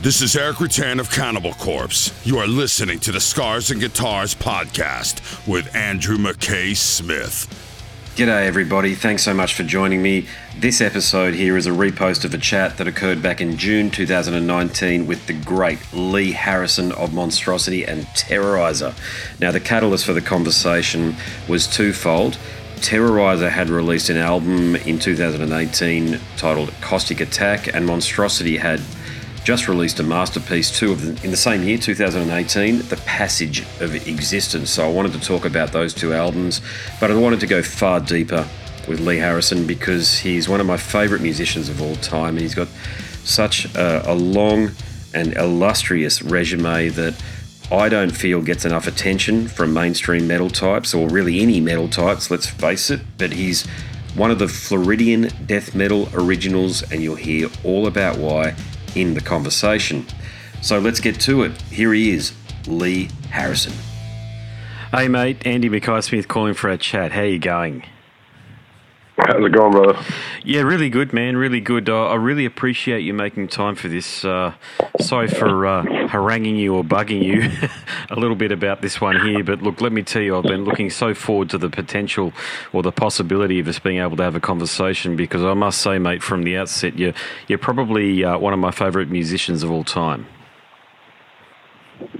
This is Erik Rutan of Cannibal Corpse. You are listening to the Scars and Guitars podcast with Andrew McKay Smith. G'day, everybody. Thanks so much for joining me. This episode here is a repost of a chat that occurred back in June 2019 with the great Lee Harrison of Monstrosity and Terrorizer. Now, the catalyst for the conversation was twofold. Terrorizer had released an album in 2018 titled Caustic Attack, and Monstrosity had just released a masterpiece too of the, in the same year 2018 the passage of existence so i wanted to talk about those two albums but i wanted to go far deeper with lee harrison because he's one of my favorite musicians of all time and he's got such a, a long and illustrious resume that I don't feel gets enough attention from mainstream metal types or really any metal types, let's face it. But he's one of the Floridian death metal originals, and you'll hear all about why in the conversation. So let's get to it. Here he is, Lee Harrison. Hey mate, Andy McKay Smith calling for a chat. How you going? How's it going, brother? Yeah, really good, man. Really good. Uh, I really appreciate you making time for this. Uh, sorry for uh, haranguing you or bugging you a little bit about this one here, but look, let me tell you, I've been looking so forward to the potential or the possibility of us being able to have a conversation because I must say, mate, from the outset, you're you're probably uh, one of my favourite musicians of all time.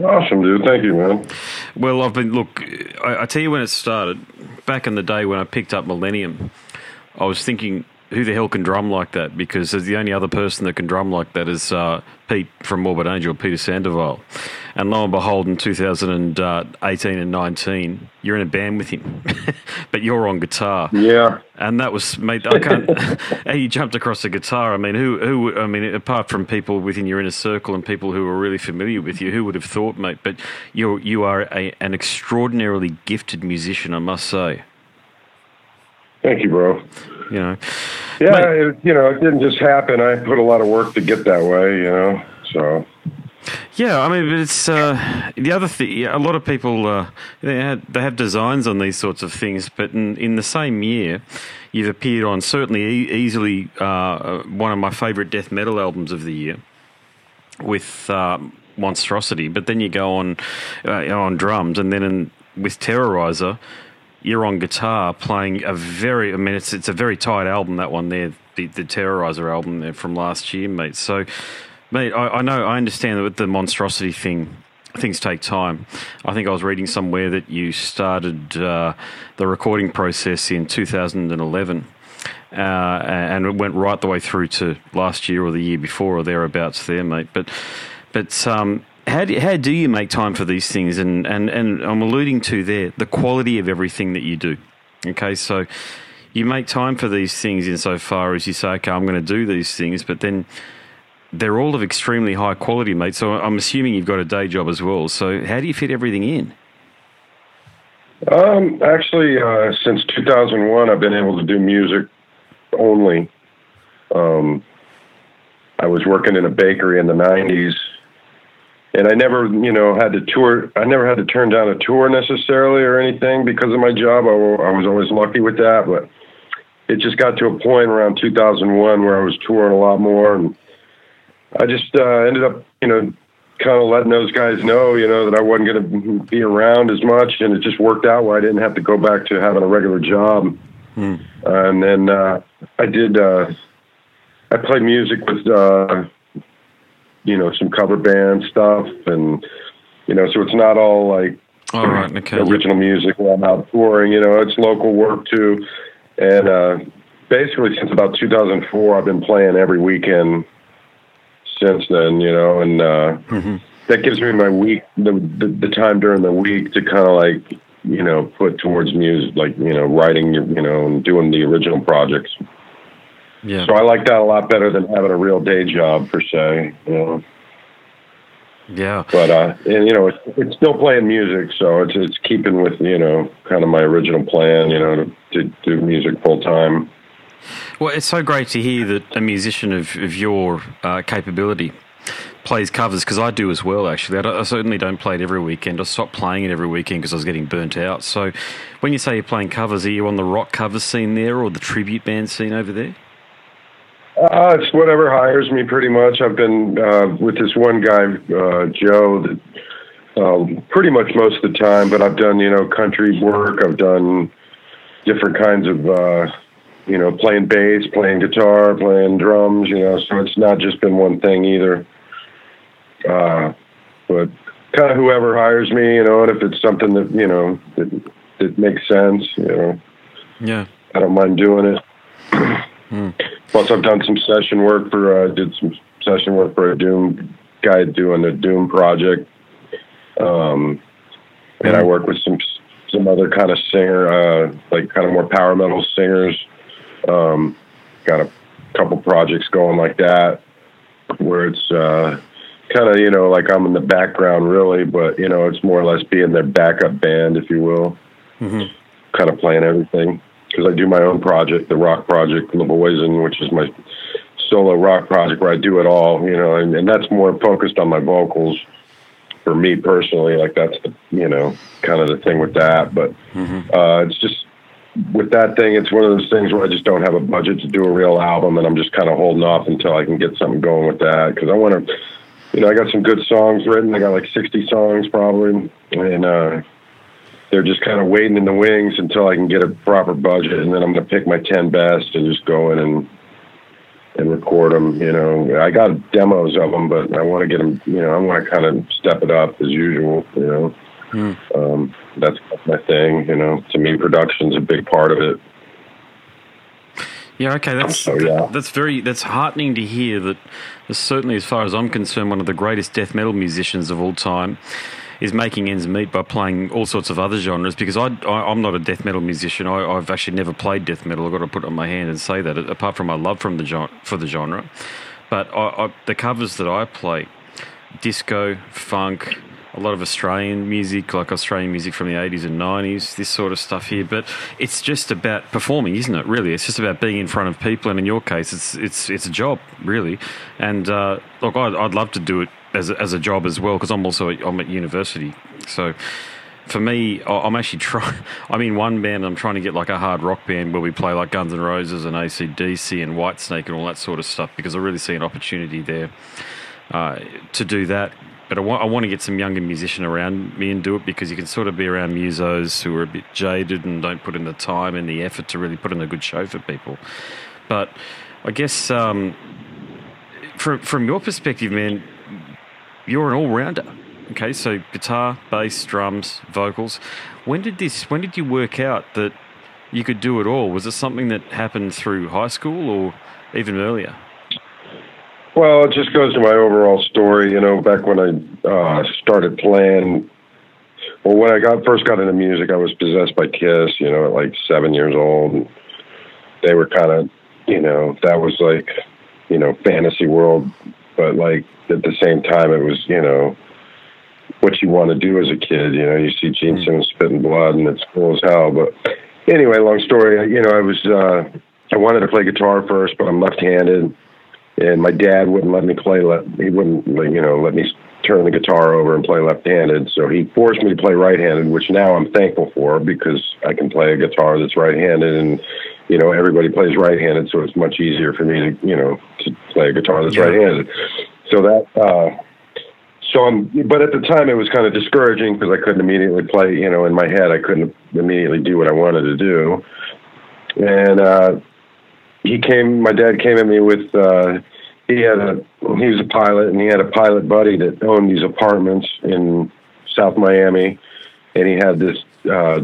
Awesome, dude. Thank you, man. Well, I've been look. I, I tell you when it started back in the day when I picked up Millennium. I was thinking, who the hell can drum like that? Because the only other person that can drum like that is uh, Pete from Morbid Angel, Peter Sandoval. And lo and behold, in 2018 and 19, you're in a band with him, but you're on guitar. Yeah. And that was, mate, I can't, you jumped across the guitar. I mean, who, who, I mean, apart from people within your inner circle and people who are really familiar with you, who would have thought, mate? But you're, you are a, an extraordinarily gifted musician, I must say. Thank you, bro. You know, yeah, it, you know, it didn't just happen. I put a lot of work to get that way. You know, so. Yeah, I mean, it's uh, the other thing. A lot of people uh, they had, they have designs on these sorts of things, but in, in the same year, you've appeared on certainly e- easily uh, one of my favourite death metal albums of the year with uh, Monstrosity. But then you go on uh, on drums, and then in, with Terrorizer you're on guitar playing a very, I mean, it's it's a very tight album that one there, the, the Terrorizer album there from last year, mate. So, mate, I, I know I understand that with the monstrosity thing, things take time. I think I was reading somewhere that you started uh, the recording process in 2011. Uh, and it went right the way through to last year or the year before or thereabouts there, mate. But but um, how do, how do you make time for these things? And, and, and I'm alluding to there the quality of everything that you do. Okay, so you make time for these things insofar as you say, okay, I'm going to do these things, but then they're all of extremely high quality, mate. So I'm assuming you've got a day job as well. So how do you fit everything in? Um, actually, uh, since 2001, I've been able to do music only. Um, I was working in a bakery in the 90s and I never, you know, had to tour. I never had to turn down a tour necessarily or anything because of my job. I, I was always lucky with that, but it just got to a point around 2001 where I was touring a lot more, and I just uh, ended up, you know, kind of letting those guys know, you know, that I wasn't going to be around as much, and it just worked out where I didn't have to go back to having a regular job. Mm. Uh, and then uh, I did. Uh, I played music with. Uh, you know some cover band stuff and you know so it's not all like all right, okay. original music while I'm out touring. You know, it's local work too, and uh, basically since about 2004, I've been playing every weekend since then. You know, and uh, mm-hmm. that gives me my week, the, the the time during the week to kind of like you know put towards music, like you know writing, you know, and doing the original projects. Yeah. So I like that a lot better than having a real day job per se. You know. Yeah. But uh, and you know, it's, it's still playing music, so it's it's keeping with you know kind of my original plan, you know, to, to do music full time. Well, it's so great to hear that a musician of of your uh, capability plays covers because I do as well. Actually, I, I, certainly don't play it every weekend. I stopped playing it every weekend because I was getting burnt out. So, when you say you're playing covers, are you on the rock cover scene there or the tribute band scene over there? Uh, it's whatever hires me, pretty much. I've been uh, with this one guy, uh, Joe, that um, pretty much most of the time. But I've done, you know, country work. I've done different kinds of, uh, you know, playing bass, playing guitar, playing drums. You know, so it's not just been one thing either. Uh, but kind of whoever hires me, you know, and if it's something that you know that that makes sense, you know, Yeah. I don't mind doing it. Plus, I've done some session work for uh, did some session work for a Doom guy doing a Doom project, um, and I work with some some other kind of singer, uh, like kind of more power metal singers. Um, got a couple projects going like that, where it's uh, kind of you know like I'm in the background really, but you know it's more or less being their backup band, if you will. Kind of playing everything because I do my own project, the rock project, The Poison, which is my solo rock project where I do it all, you know, and, and that's more focused on my vocals for me personally. Like that's the, you know, kind of the thing with that. But uh, it's just with that thing, it's one of those things where I just don't have a budget to do a real album, and I'm just kind of holding off until I can get something going with that because I want to. You know, I got some good songs written. I got like 60 songs probably, and uh, they're just kind of waiting in the wings until I can get a proper budget, and then I'm going to pick my ten best and just go in and and record them. You know, I got demos of them, but I want to get them. You know, I want to kind of step it up as usual. You know, um, that's my thing. You know, to me, production's a big part of it. Yeah, okay, that's yeah. that's very that's heartening to hear that. Certainly, as far as I'm concerned, one of the greatest death metal musicians of all time is making ends meet by playing all sorts of other genres. Because I, I I'm not a death metal musician. I, I've actually never played death metal. I've got to put it on my hand and say that. Apart from my love from the gen- for the genre, but I, I, the covers that I play, disco, funk, a lot of Australian music, like Australian music from the 80s and 90s, this sort of stuff here. But it's just about performing, isn't it? Really, it's just about being in front of people. And in your case, it's it's it's a job, really. And uh, look, I'd, I'd love to do it as a, as a job as well because I'm also I'm at university, so. For me, I- I'm actually trying. I'm in one band. I'm trying to get like a hard rock band where we play like Guns N' Roses and ACDC and Whitesnake and all that sort of stuff because I really see an opportunity there uh, to do that. But I want, I want to get some younger musician around me and do it because you can sort of be around musos who are a bit jaded and don't put in the time and the effort to really put in a good show for people. But I guess um, from from your perspective, man, you're an all rounder. Okay, so guitar, bass, drums, vocals. When did this? When did you work out that you could do it all? Was it something that happened through high school or even earlier? Well, it just goes to my overall story. You know, back when I uh, started playing, well, when I got first got into music, I was possessed by Kiss. You know, at like seven years old, they were kind of, you know, that was like, you know, fantasy world, but like at the same time, it was, you know, what you want to do as a kid. You know, you see Gene Simmons spitting blood, and it's cool as hell. But anyway, long story. You know, I was, uh, I wanted to play guitar first, but I'm left-handed and my dad wouldn't let me play let he wouldn't you know let me turn the guitar over and play left-handed so he forced me to play right-handed which now i'm thankful for because i can play a guitar that's right-handed and you know everybody plays right-handed so it's much easier for me to you know to play a guitar that's Yeah. right-handed so that uh so I'm, but at the time it was kind of discouraging because I couldn't immediately play, you know, in my head I couldn't immediately do what I wanted to do. And uh, he came, my dad came at me with, uh, he had a, he was a pilot and he had a pilot buddy that owned these apartments in South Miami. And he had this, uh,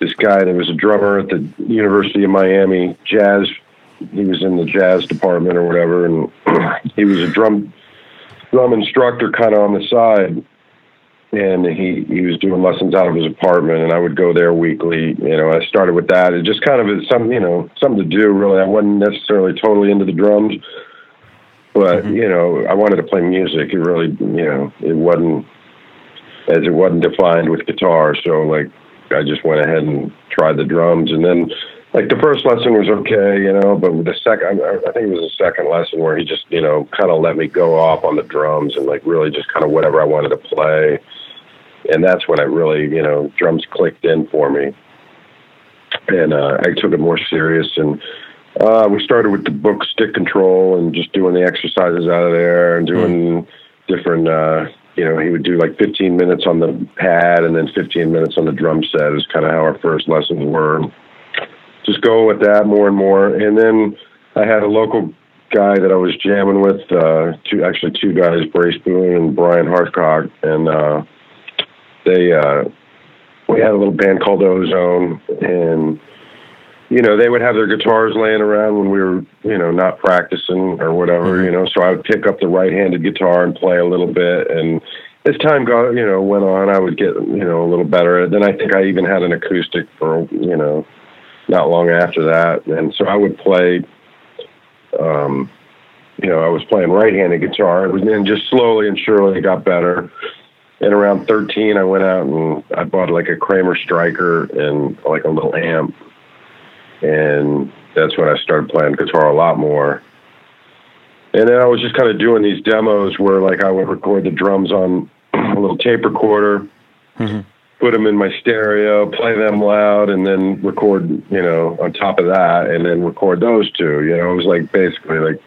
this guy that was a drummer at the University of Miami jazz. He was in the jazz department or whatever. And he was a drum, drum instructor kind of on the side. And he he was doing lessons out of his apartment and I would go there weekly you know I started with that. It just kind of is some you know something to do really. I wasn't necessarily totally into the drums but mm-hmm. you know I wanted to play music. It really you know it wasn't as it wasn't defined with guitar. So like I just went ahead and tried the drums. And then like the first lesson was okay, you know, but the second, I think it was the second lesson where he just, you know, kind of let me go off on the drums and like really just kind of whatever I wanted to play. And that's when I really, you know, drums clicked in for me. And uh, I took it more serious. And Uh, we started with the book stick control and just doing the exercises out of there and doing different. Uh, you know, he would do like 15 minutes on the pad and then 15 minutes on the drum set. Is kind of how our first lessons were. Just go with that more and more, and then I had a local guy that I was jamming with. Uh, two actually two guys, Brace Boone and Brian Hartcock, and uh, they uh, we had a little band called Ozone, and you know they would have their guitars laying around when we were you know not practicing or whatever, you know. So I would pick up the right-handed guitar and play a little bit, and as time go you know went on, I would get you know a little better. Then I think I even had an acoustic for you know not long after that, and so I would play. Um, you know, I was playing right-handed guitar, and then just slowly and surely it got better. And around 13 i went out and i bought like a kramer striker and like a little amp. And that's when i started playing guitar a lot more. And then i was just kind of doing these demos where like i would record the drums on a little tape recorder. Mm-hmm. Put them in my stereo play them loud and then record you know on top of that and then record those two you know it was like basically like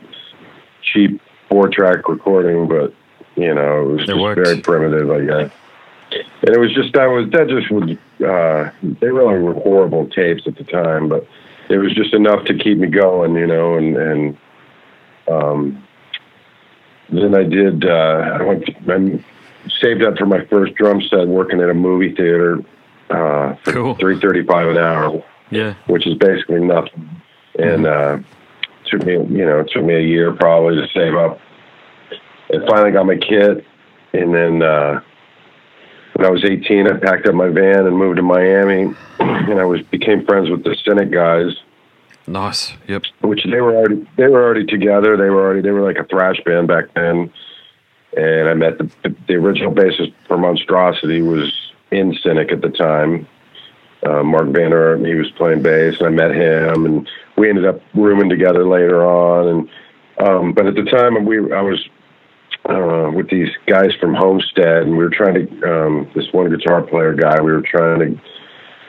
cheap four track recording but you know, it was It just worked. very primitive, I guess. And it was just that was that just was uh, they really were horrible tapes at the time, but it was just enough to keep me going, you know. And and um, then I did. Uh, I went. I saved up for my first drum set working at a movie theater uh, for Cool. three thirty five an hour Yeah. which is basically nothing. And uh, took me, you know, it took me a year probably to save up. And finally got my kit. And then uh, when I was 18, I packed up my van and moved to Miami. And I was became friends with the Cynic guys, Nice. Yep. which they were already they were already together. They were already they were like a thrash band back then. And I met the the original bassist for Monstrosity was in Cynic at the time. Uh, Mark Van Erp, he was playing bass, and I met him, and we ended up rooming together later on. And um, but at the time, we I was uh, with these guys from Homestead, and we were trying to um, this one guitar player guy. We were trying to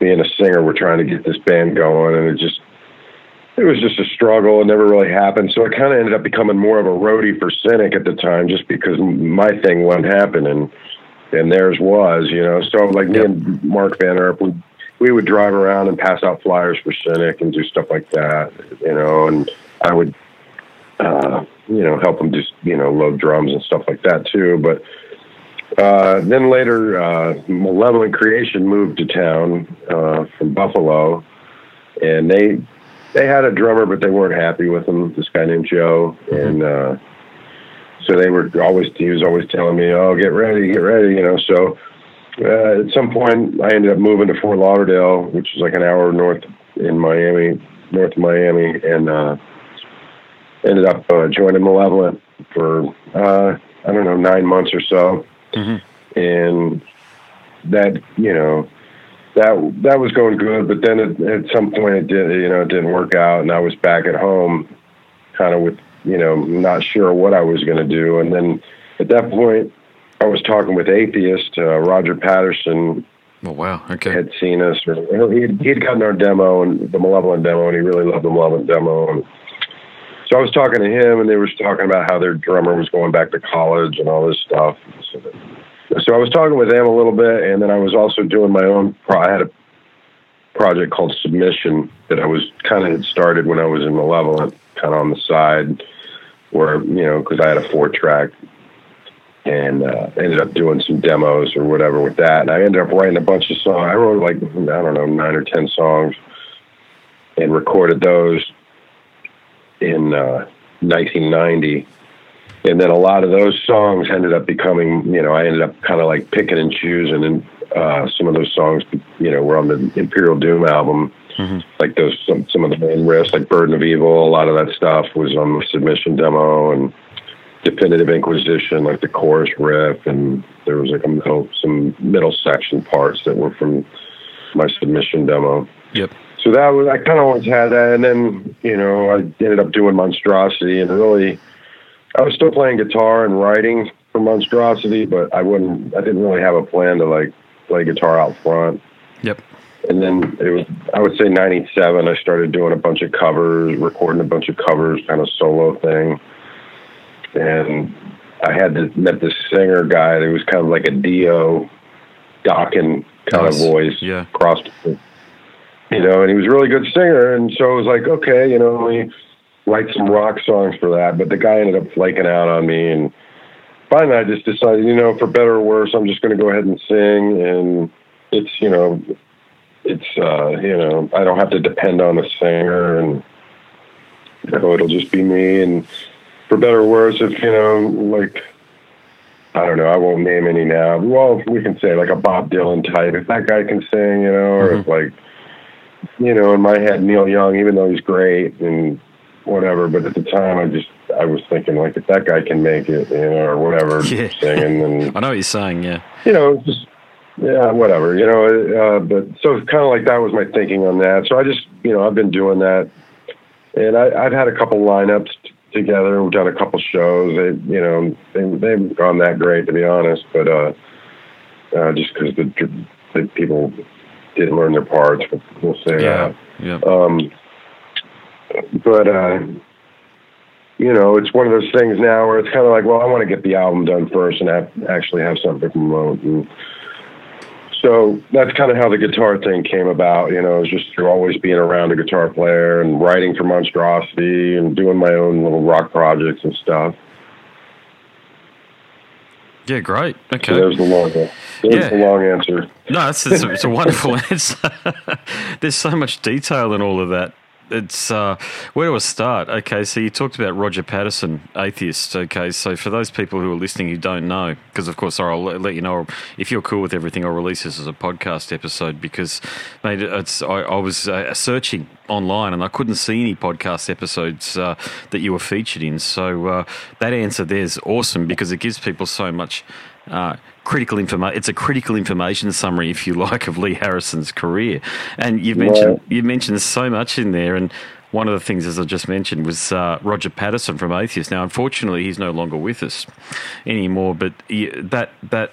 me and a singer we were trying to get this band going, and it just it was just a struggle. It never really happened. So I kind of ended up becoming more of a roadie for Cynic at the time, just because my thing wasn't happening, and theirs was, you know. So like me Yep. and Mark Van Erp, we we would drive around and pass out flyers for Cynic and do stuff like that, you know. And I would, uh, you know, help them just you know load drums and stuff like that too. But uh, then later, uh, Malevolent Creation moved to town uh, from Buffalo, and they they had a drummer, but they weren't happy with him. This guy named Joe, and uh, so they were always he was always telling me, "Oh, get ready, get ready," you know. So uh, at some point, I ended up moving to Fort Lauderdale, which is like an hour north in Miami, north of Miami, and uh, ended up uh, joining Malevolent for uh, I don't know nine months or so, and that you know that that was going good, but then it, at some point it did you know it didn't work out, and I was back at home, kind of with you know not sure what I was going to do, and then at that point I was talking with atheist uh, Roger Patterson Oh wow. Okay. had seen us, or he'd, he'd gotten our demo and the Malevolent demo, and he really loved the Malevolent demo. And so I was talking to him, and they were talking about how their drummer was going back to college and all this stuff. So, so I was talking with them a little bit, and then I was also doing my own. Pro- I had a project called Submission that I was kind of had started when I was in Malevolent, kind of on the side, where you know because I had a four track and uh, ended up doing some demos or whatever with that. And I ended up writing a bunch of songs. I wrote like I don't know nine or ten songs, and recorded those in uh, 1990. And then a lot of those songs ended up becoming, you know, I ended up kind of like picking and choosing, and uh, some of those songs, you know, were on the Imperial Doom album. Like those, some some of the main riffs, like Burden of Evil, a lot of that stuff was on the submission demo, and Definitive Inquisition, like the chorus riff, and there was like a middle, some middle section parts that were from my submission demo. Yep. So that was I kind of always had that, and then you know I ended up doing Monstrosity, and really I was still playing guitar and writing for Monstrosity, but I wouldn't, I didn't really have a plan to like play guitar out front. Yep. and then it was I would say '97. I started doing a bunch of covers, recording a bunch of covers, kind of solo thing, and I had to, met this singer guy that was kind of like a Dio, Dokken kind Nice. of voice, Yeah. crossed, you know, and he was a really good singer, and so I was like, okay, you know, me write some rock songs for that, but the guy ended up flaking out on me, and finally I just decided, you know, for better or worse, I'm just going to go ahead and sing, and it's, you know, it's, uh, you know, I don't have to depend on a singer, and you know, it'll just be me, and for better or worse, if you know, like, I don't know, I won't name any now. Well, we can say like a Bob Dylan type. If that guy can sing, you know, or if like, you know, in my head, Neil Young, even though he's great and whatever, but at the time, I just I was thinking like, if that guy can make it, you know, or whatever, Yeah. singing, and I know what you're saying. Yeah. you know, just yeah, whatever, you know. Uh, but so it's kind of like that was my thinking on that. So I just, you know, I've been doing that, and I, I've had a couple lineups t- together. We've done a couple shows. They, you know, they they haven't gone that great to be honest, but uh, uh, just because the, the people didn't learn their parts, but we'll say Yeah. that. Yeah. Um, but uh, you know, it's one of those things now where it's kind of like, well, I want to get the album done first and have, actually have something to promote. And so that's kind of how the guitar thing came about. You know, it was just through always being around a guitar player and writing for Monstrosity and doing my own little rock projects and stuff. Yeah. Great. So Okay. there's the long, there's Yeah. the long answer. No, it's, it's, a, it's a wonderful answer. There's so much detail in all of that. It's uh, where do I start? Okay, so you talked about Roger Patterson, atheist. Okay, so for those people who are listening who don't know, because of course I'll let you know if you're cool with everything, I'll release this as a podcast episode because, mate, it's I, I was uh, searching online and I couldn't see any podcast episodes uh, that you were featured in. So uh, that answer there's awesome because it gives people so much uh, critical information. It's a critical information summary, if you like, of Lee Harrison's career. And you mentioned Right. you mentioned so much in there. And one of the things, as I just mentioned, was uh, Roger Patterson from Atheist. Now, unfortunately, he's no longer with us anymore. But he, that that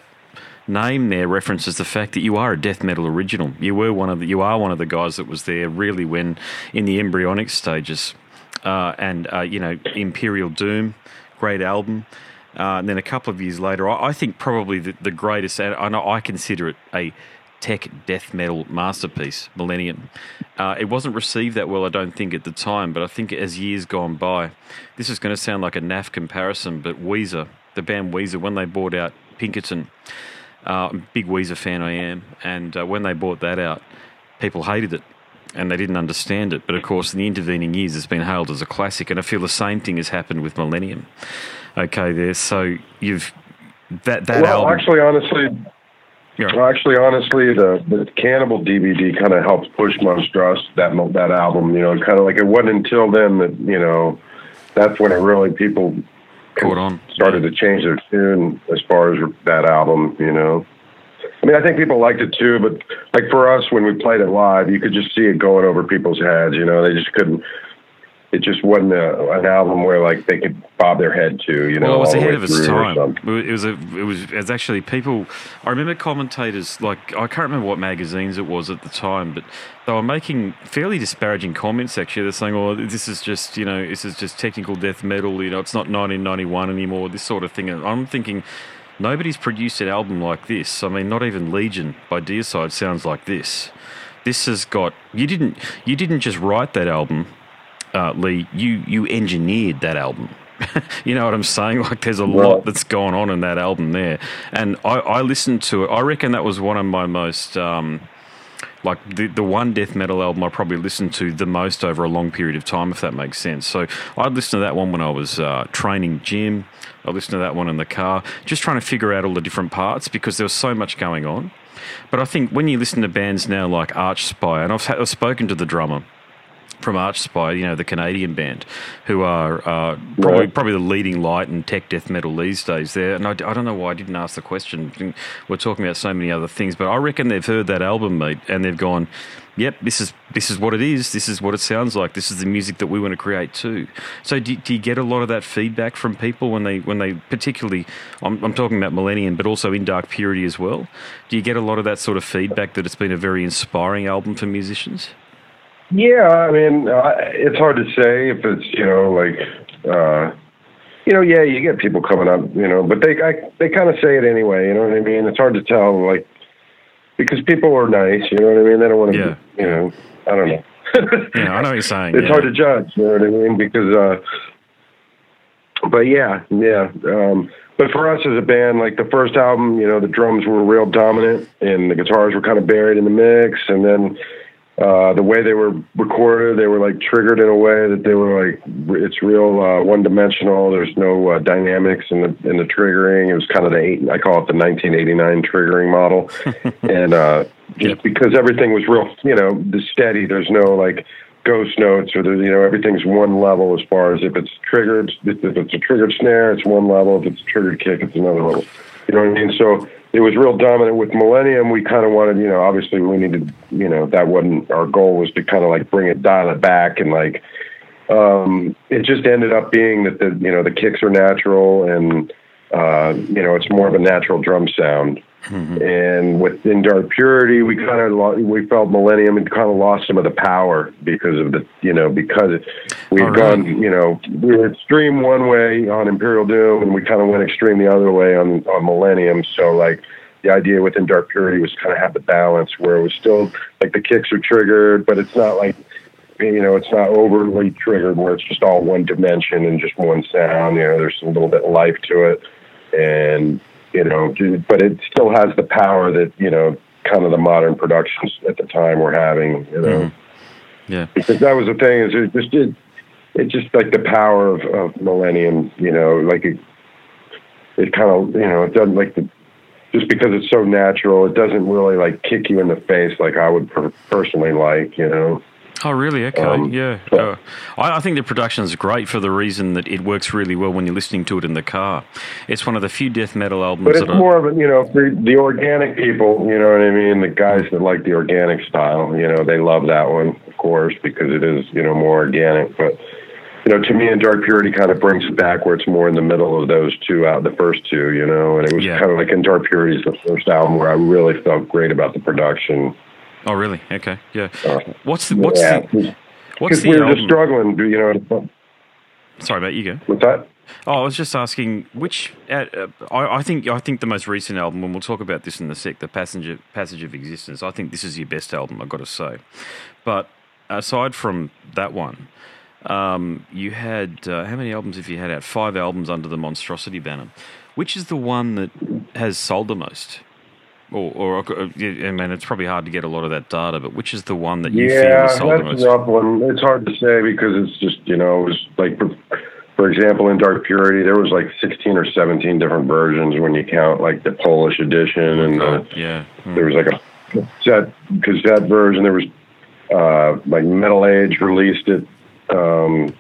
name there references the fact that you are a death metal original. You were one of the, you are one of the guys that was there really when in the embryonic stages, uh, and uh, you know Imperial Doom, great album. Uh, and then a couple of years later, I, I think probably the, the greatest, and I, I consider it a tech death metal masterpiece, Millennium. Uh, it wasn't received that well, I don't think, at the time, but I think as years gone by, this is going to sound like a naff comparison, but Weezer, the band Weezer, when they bought out Pinkerton, uh, big Weezer fan I am, and uh, when they bought that out, people hated it and they didn't understand it. But of course, in the intervening years, it's been hailed as a classic, and I feel the same thing has happened with Millennium. Okay, there. So you've that that well, album. actually, honestly, Yeah. Well, actually, honestly, the, the Cannibal DVD kind of helped push Monstrous that that album. You know, kind of like it wasn't until then that you know that's when it really people Caught on. started to change their tune as far as that album. You know, I mean, I think people liked it too, but like for us, when we played it live, you could just see it going over people's heads. You know, they just couldn't. It just wasn't a, an album where like they could bob their head to. You know, Well, it was ahead of its time. It was a, it was, it was actually people. I remember commentators like I can't remember what magazines it was at the time, but they were making fairly disparaging comments. Actually, they're saying, "Oh, this is just you know, this is just technical death metal. You know, it's not 1991 anymore. This sort of thing." And I'm thinking. Nobody's produced an album like this. I mean, not even Legion by Deicide sounds like this. This has got you didn't you didn't just write that album uh, Lee, you you engineered that album. you know what I'm saying? Like, there's a lot Right. that's gone on in that album there, and I, I listened to it. I reckon that was one of my most um, like the the one death metal album I probably listened to the most over a long period of time, if that makes sense. So I'd listen to that one when I was uh, training gym. I listened to that one in the car, just trying to figure out all the different parts because there was so much going on. But I think when you listen to bands now like Archspire, and I've, I've spoken to the drummer from Archspire, you know, the Canadian band, who are uh, probably Right. probably the leading light in tech death metal these days. There, and I, I don't know why I didn't ask the question. We're talking about so many other things, but I reckon they've heard that album, mate, and they've gone, "Yep, this is this is what it is. This is what it sounds like. This is the music that we want to create too." So, do, do you get a lot of that feedback from people when they when they particularly? I'm, I'm talking about Millennium, but also in Dark Purity as well. Do you get a lot of that sort of feedback that it's been a very inspiring album for musicians? Yeah, I mean, uh, it's hard to say if it's you know like, uh, you know, yeah, you get people coming up, you know, but they I, they kind of say it anyway. You know what I mean? It's hard to tell, like, because people are nice. You know what I mean? They don't want to, Yeah. you know, I don't know. Yeah, I know what you're saying. it's yeah. hard to judge. You know what I mean? Because, uh, but yeah, yeah. Um, but for us as a band, like the first album, you know, the drums were real dominant and the guitars were kind of buried in the mix, and then uh, the way they were recorded, they were like triggered in a way that they were like it's real uh, one dimensional. There's no uh, dynamics in the in the triggering. It was kind of the eight, I call it the 1989 triggering model, and uh, just Yep. because everything was real, you know, the steady. There's no like ghost notes or the you know everything's one level as far as if it's triggered. If it's a triggered snare, it's one level. If it's a triggered kick, it's another level. You know what I mean? So it was real dominant with Millennium. We kind of wanted, you know, obviously we needed, you know, that wasn't our goal was to kind of like bring it, dial it back, and like um, it just ended up being that the you know the kicks are natural and uh, you know it's more of a natural drum sound. Mm-hmm. And within Dark Purity, we kind of lo- we felt Millennium had kind of lost some of the power because of the you know because we had really? gone you know we were extreme one way on Imperial Doom and we kind of went extreme the other way on on Millennium. So like the idea within Dark Purity was kind of have the balance where it was still like the kicks are triggered, but it's not like you know, it's not overly triggered where it's just all one dimension and just one sound. You know, there's a little bit of life to it, and you know, but it still has the power that you know, kind of the modern productions at the time were having. You know, mm-hmm. Yeah. because that was the thing is it just did. It just like the power of, of Millennium. You know, like it. It kind of you know it doesn't like the. Just because it's so natural, it doesn't really like kick you in the face like I would per- personally like. You know. Oh, really? Okay, Um, yeah. but- Uh, I, I think the production is great for the reason that it works really well when you're listening to it in the car. It's one of the few death metal albums But it's that I, more of a, you know, for the organic people, you know what I mean? The guys that like the organic style, you know, they love that one, of course, because it is, you know, more organic. But, you know, to me, and Dark Purity kind of brings it back where it's more in the middle of those two out, the first two, you know, and it was Yeah. kind of like in Dark Purity is the first album where I really felt great about the production. Oh, really? Okay, yeah. Uh, What's the what's yeah, the what's because the we were just struggling, you know, Sorry, about You go. with that. Oh, I was just asking which. Uh, uh, I, I think I think the most recent album, and we'll talk about this in a sec. The Passenger Passage of Existence. I think this is your best album. I've got to say. But aside from that one, um, you had uh, how many albums have you had out? Five albums under the Monstrosity banner. Which is the one that has sold the most? Or, or uh, I mean, it's probably hard to get a lot of that data, but which is the one that you feel Yeah, has sold the most? rough one. It's hard to say because it's just you know it was like for, for example in Dark Purity there was like sixteen or seventeen different versions when you count like the Polish edition and the, Yeah. Hmm. there was like a cassette cassette version. There was uh, like Metal Age released it. Um,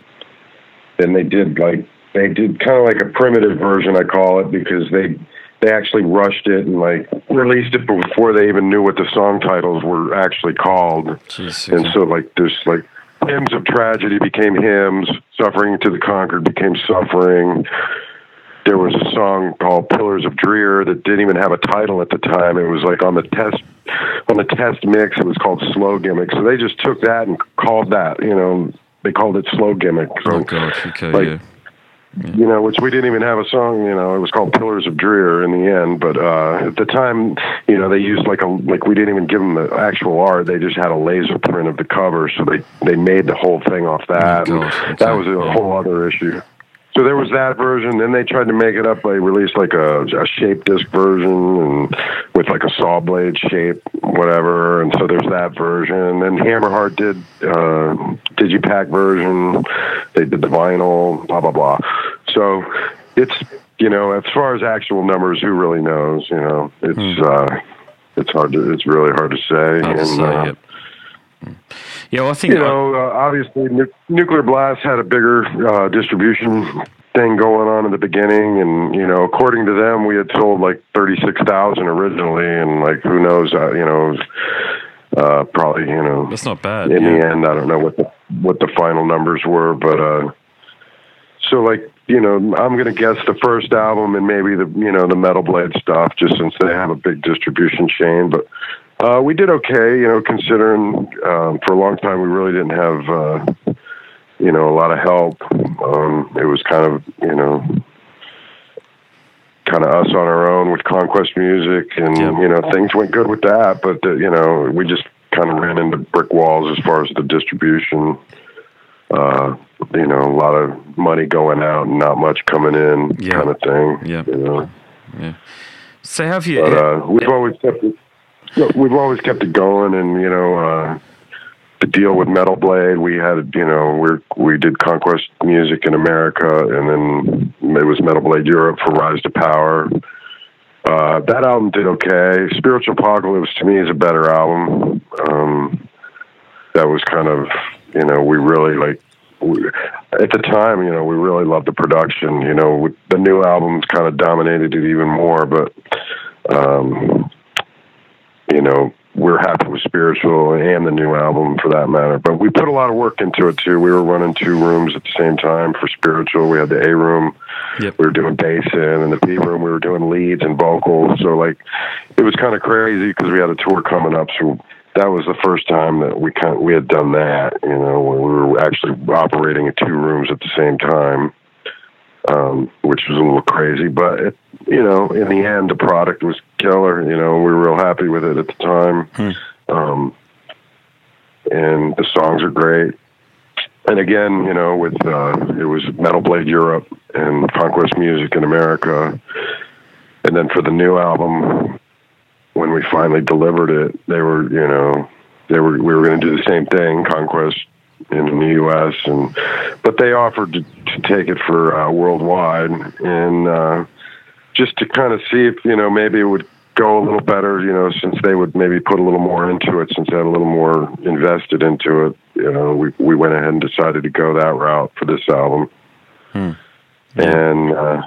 then they did like they did kind of like a primitive version I call it because they they actually rushed it and like released it before they even knew what the song titles were actually called. Jeez, And so, like, there's like hymns of tragedy became hymns, suffering to the conquered became suffering. There was a song called Pillars of Drear that didn't even have a title at the time. It was like on the test on the test mix. It was called Slow Gimmick. So they just took that and called that. You know, they called it Slow Gimmick. So, Oh god. Okay. like, yeah. You know, which we didn't even have a song. You know, it was called Pillars of Drear in the end. But uh, at the time, you know, they used like a like we didn't even give them the actual art. They just had a laser print of the cover, so they they made the whole thing off that. Oh, and that was a whole other issue. So there was that version. Then they tried to make it up. They released like a, a shape disc version and with like a saw blade shape, whatever. And so there's that version. Then Hammerheart did uh, digipack version. They did the vinyl, blah blah blah. So it's you know as far as actual numbers, who really knows? You know, it's uh, it's hard to it's really hard to say. Hmm. Hard to and, say, uh. Yeah, well, I think you know, uh, obviously, nu- Nuclear Blast had a bigger uh, distribution thing going on in the beginning, and you know, according to them, we had sold like thirty six thousand originally, and like who knows, uh, you know, uh, probably you know, that's not bad. in yeah. the end, I don't know what the what the final numbers were, but uh, so like you know, I'm gonna guess the first album and maybe the you know the Metal Blade stuff, just since they have a big distribution chain, but. Uh, we did okay, you know, considering um, for a long time we really didn't have, uh, you know, a lot of help. Um, it was kind of, you know, kind of us on our own with Conquest Music, and Yeah. you know, things went good with that. But uh, you know, we just kind of ran into brick walls as far as the distribution. Uh, you know, a lot of money going out and not much coming in, Yeah. kind of thing. Yeah. You know, So have you? but uh, we've always kept it. We've always kept it going, and you know, uh, the deal with Metal Blade, we had, you know, we we did Conquest Music in America, and then it was Metal Blade Europe for Rise to Power. Uh, that album did okay. Spiritual Apocalypse to me is a better album. Um, that was kind of, you know, we really like. We, at the time, you know, we really loved the production. You know, the new albums kind of dominated it even more, but um, you know, we're happy with spiritual and the new album for that matter. But we put a lot of work into it too. We were running two rooms at the same time for spiritual. We had the A room, Yep. we were doing bass in, and the B room we were doing leads and vocals. So like, it was kind of crazy because we had a tour coming up. So that was the first time that we kind of, we had done that. You know, when we were actually operating in two rooms at the same time. Um, which was a little crazy, but it, you know, in the end, the product was killer. You know, we were real happy with it at the time. Um, and the songs are great. And again, you know, with uh, it was Metal Blade Europe and Conquest Music in America, and then for the new album, when we finally delivered it, they were, you know, they were we were going to do the same thing, Conquest in the U.S. and but they offered to, to take it for uh, worldwide and uh, just to kind of see if you know maybe it would go a little better, you know, since they would maybe put a little more into it, since they had a little more invested into it. You know, we we went ahead and decided to go that route for this album, and uh,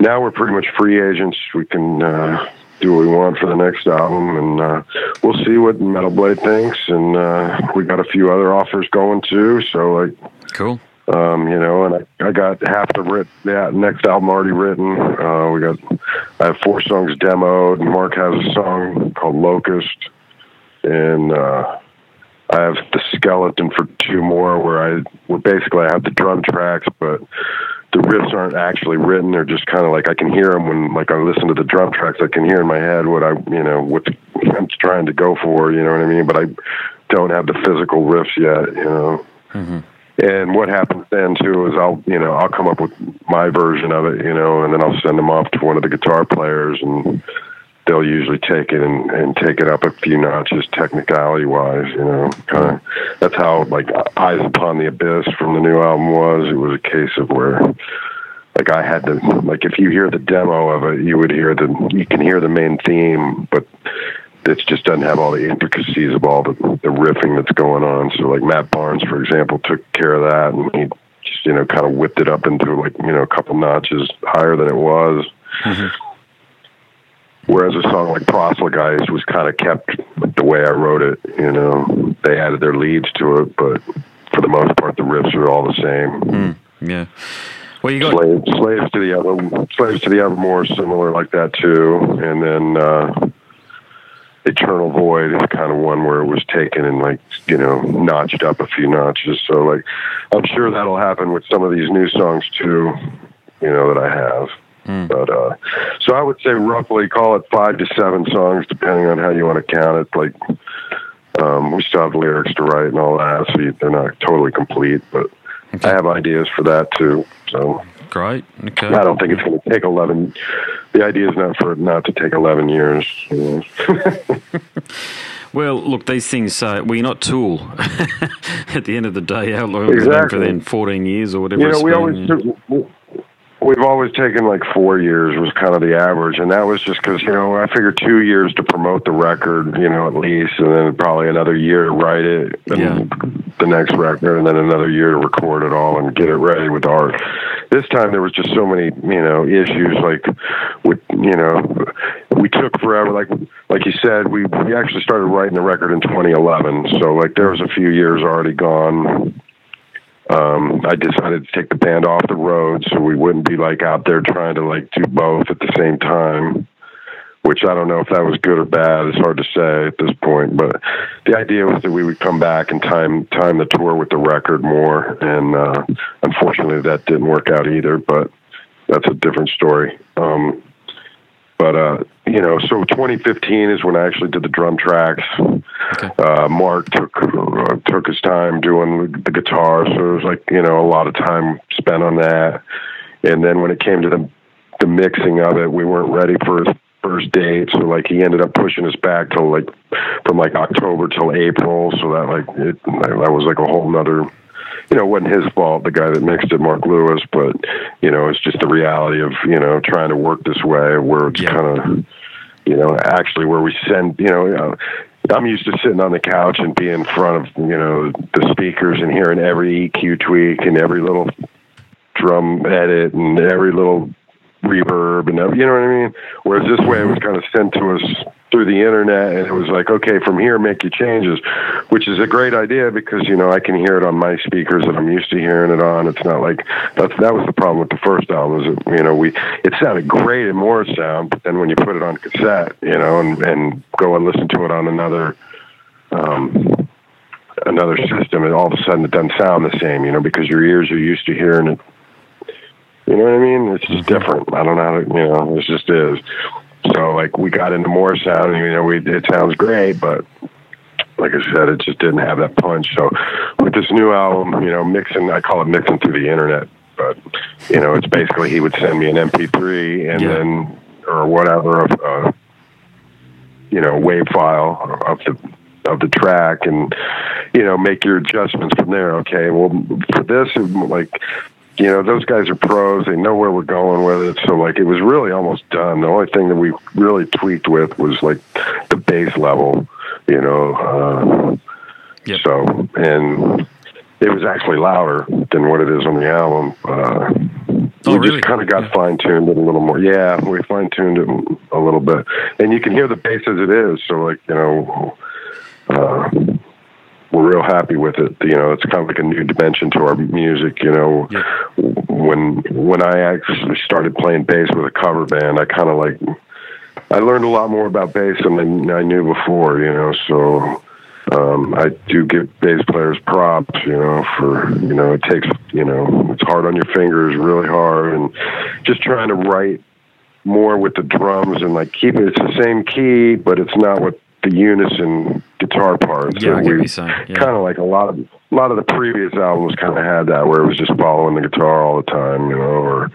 now we're pretty much free agents. We can. Uh, do what we want for the next album, and uh, we'll see what Metal Blade thinks. And uh, we got a few other offers going too. So like, Cool. um, you know, and I, I got half the writ that next album already written. Uh, we got I have four songs demoed. and Mark has a song called Locust, and uh, I have the skeleton for two more where I where basically I have the drum tracks, but the riffs aren't actually written. They're just kind of like I can hear them when like I listen to the drum tracks. I can hear in my head what I you know what I'm trying to go for. You know what I mean? But I don't have the physical riffs yet. You know. Mm-hmm. And what happens then too is I'll you know I'll come up with my version of it, you know, and then I'll send them off to one of the guitar players, and they'll usually take it and, and take it up a few notches technicality wise, you know. Kind of that's how like Eyes Upon the Abyss from the new album was. It was a case of where like I had to like if you hear the demo of it, you would hear the you can hear the main theme, but it just doesn't have all the intricacies of all the, the riffing that's going on. So like Matt Barnes, for example, took care of that and he just, you know, kind of whipped it up into like, you know, a couple notches higher than it was. Mm-hmm. Whereas a song like Proselytize was kind of kept the way I wrote it, you know, they added their leads to it, but for the most part, the riffs are all the same. Yeah. Well, you got Slaves, slaves to the other, slaves to the Evermore, similar like that too, and then uh, Eternal Void is kind of one where it was taken and like you know notched up a few notches. So like, I'm sure that'll happen with some of these new songs too, you know that I have. But uh, so I would say roughly call it five to seven songs, depending on how you want to count it. Like um, we still have lyrics to write and all that, so they're not totally complete, but. I have ideas for that too. So great. Okay. I don't think it's going to take 11. The idea is not for it not to take 11 years. You know. Well, look, these things say we're not Tool. At the end of the day, how long been for then? 14 years or whatever you know, we always. We- we've always taken like four years was kind of the average, and that was just because you know I figured two years to promote the record, you know, at least, and then probably another year to write it, and Yeah. the next record, and then another year to record it all and get it ready with art. This time there was just so many, you know, issues like with, you know, we took forever. Like like you said, we we actually started writing the record in 2011, so like there was a few years already gone um, I decided to take the band off the road so we wouldn't be like out there trying to like do both at the same time. Which I don't know if that was good or bad. It's hard to say at this point. But the idea was that we would come back and time time the tour with the record more. And uh, unfortunately, that didn't work out either. But that's a different story. Um, but uh, you know, so 2015 is when I actually did the drum tracks. Uh, Mark took uh, took his time doing the guitar, so it was like you know a lot of time spent on that. And then when it came to the the mixing of it, we weren't ready for his first date, so like he ended up pushing us back till like from like October till April. So that like it that was like a whole nother you know, it wasn't his fault, the guy that mixed it, Mark Lewis, but, you know, it's just the reality of, you know, trying to work this way where it's Yeah. kind of, you know, actually where we send, you know, uh, I'm used to sitting on the couch and being in front of, you know, the speakers and hearing every EQ tweak and every little drum edit and every little reverb and you know what I mean? Whereas this way it was kind of sent to us through the internet and it was like, okay, from here make your changes, which is a great idea because, you know, I can hear it on my speakers that I'm used to hearing it on. It's not like that's, that was the problem with the first album is that, you know, we, it sounded great in Morrisound, but then when you put it on cassette, you know, and, and go and listen to it on another, um, another system, and all of a sudden it doesn't sound the same, you know, because your ears are used to hearing it. You know what I mean? It's just mm-hmm. different. I don't know how to, you know, it just is. So like we got into Morrisound, and you know, we it sounds great, but like I said, it just didn't have that punch. So with this new album, you know, mixing, I call it mixing through the internet, but you know, it's basically he would send me an MP3 and Yeah. then or whatever of you know wave file of the of the track and you know make your adjustments from there okay well for this like you know those guys are pros they know where we're going with it so like it was really almost done the only thing that we really tweaked with was like the bass level you know uh Yep. so and it was actually louder than what it is on the album uh Oh, we really? just kind of got Yeah. fine tuned it a little more. Yeah, we fine tuned it a little bit, and you can hear the bass as it is. So, like you know, uh, we're real happy with it. You know, it's kind of like a new dimension to our music. You know, Yeah. when when I actually started playing bass with a cover band, I kind of like I learned a lot more about bass than I knew before. You know, so um, I do give bass players props, you know, for, you know, it takes, you know, it's hard on your fingers, really hard, and just trying to write more with the drums and like keep it, it's the same key, but it's not with the unison guitar parts. Yeah, I that get what we- Yeah. Kind of like a lot of, a lot of the previous albums kind of had that where it was just following the guitar all the time, you know, or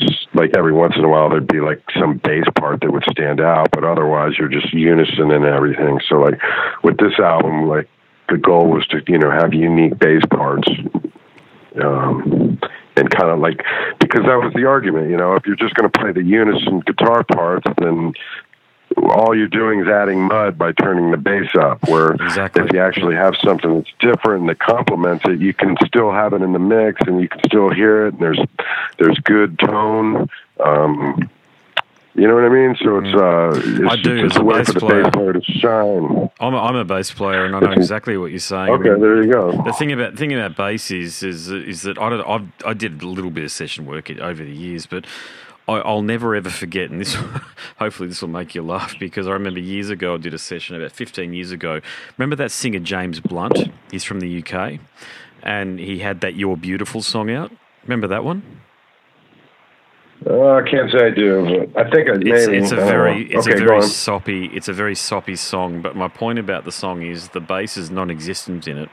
just like every once in a while there'd be like some bass part that would stand out, but otherwise you're just unison and everything. So like with this album, like the goal was to you know have unique bass parts, um, and kind of like because that was the argument. You know, if you're just going to play the unison guitar parts, then all you're doing is adding mud by turning the bass up. Where Exactly. if you actually have something that's different and that complements it, you can still have it in the mix and you can still hear it. And there's there's good tone. Um, you know what I mean? So it's uh, it's, I do, it's as a way for the player. bass player to shine. I'm a, I'm a bass player, and I know exactly what you're saying. I Okay, mean, there you go. The thing about thing about bass is is is that I don't I've, I did a little bit of session work over the years, but I, I'll never ever forget. And this hopefully this will make you laugh because I remember years ago I did a session about 15 years ago. Remember that singer James Blunt? He's from the UK, and he had that "You're Beautiful" song out. Remember that one? Uh, I can't say I do, but I think I maybe. It's, it's a very it's okay, a very soppy it's a very soppy song. But my point about the song is the bass is non-existent in it.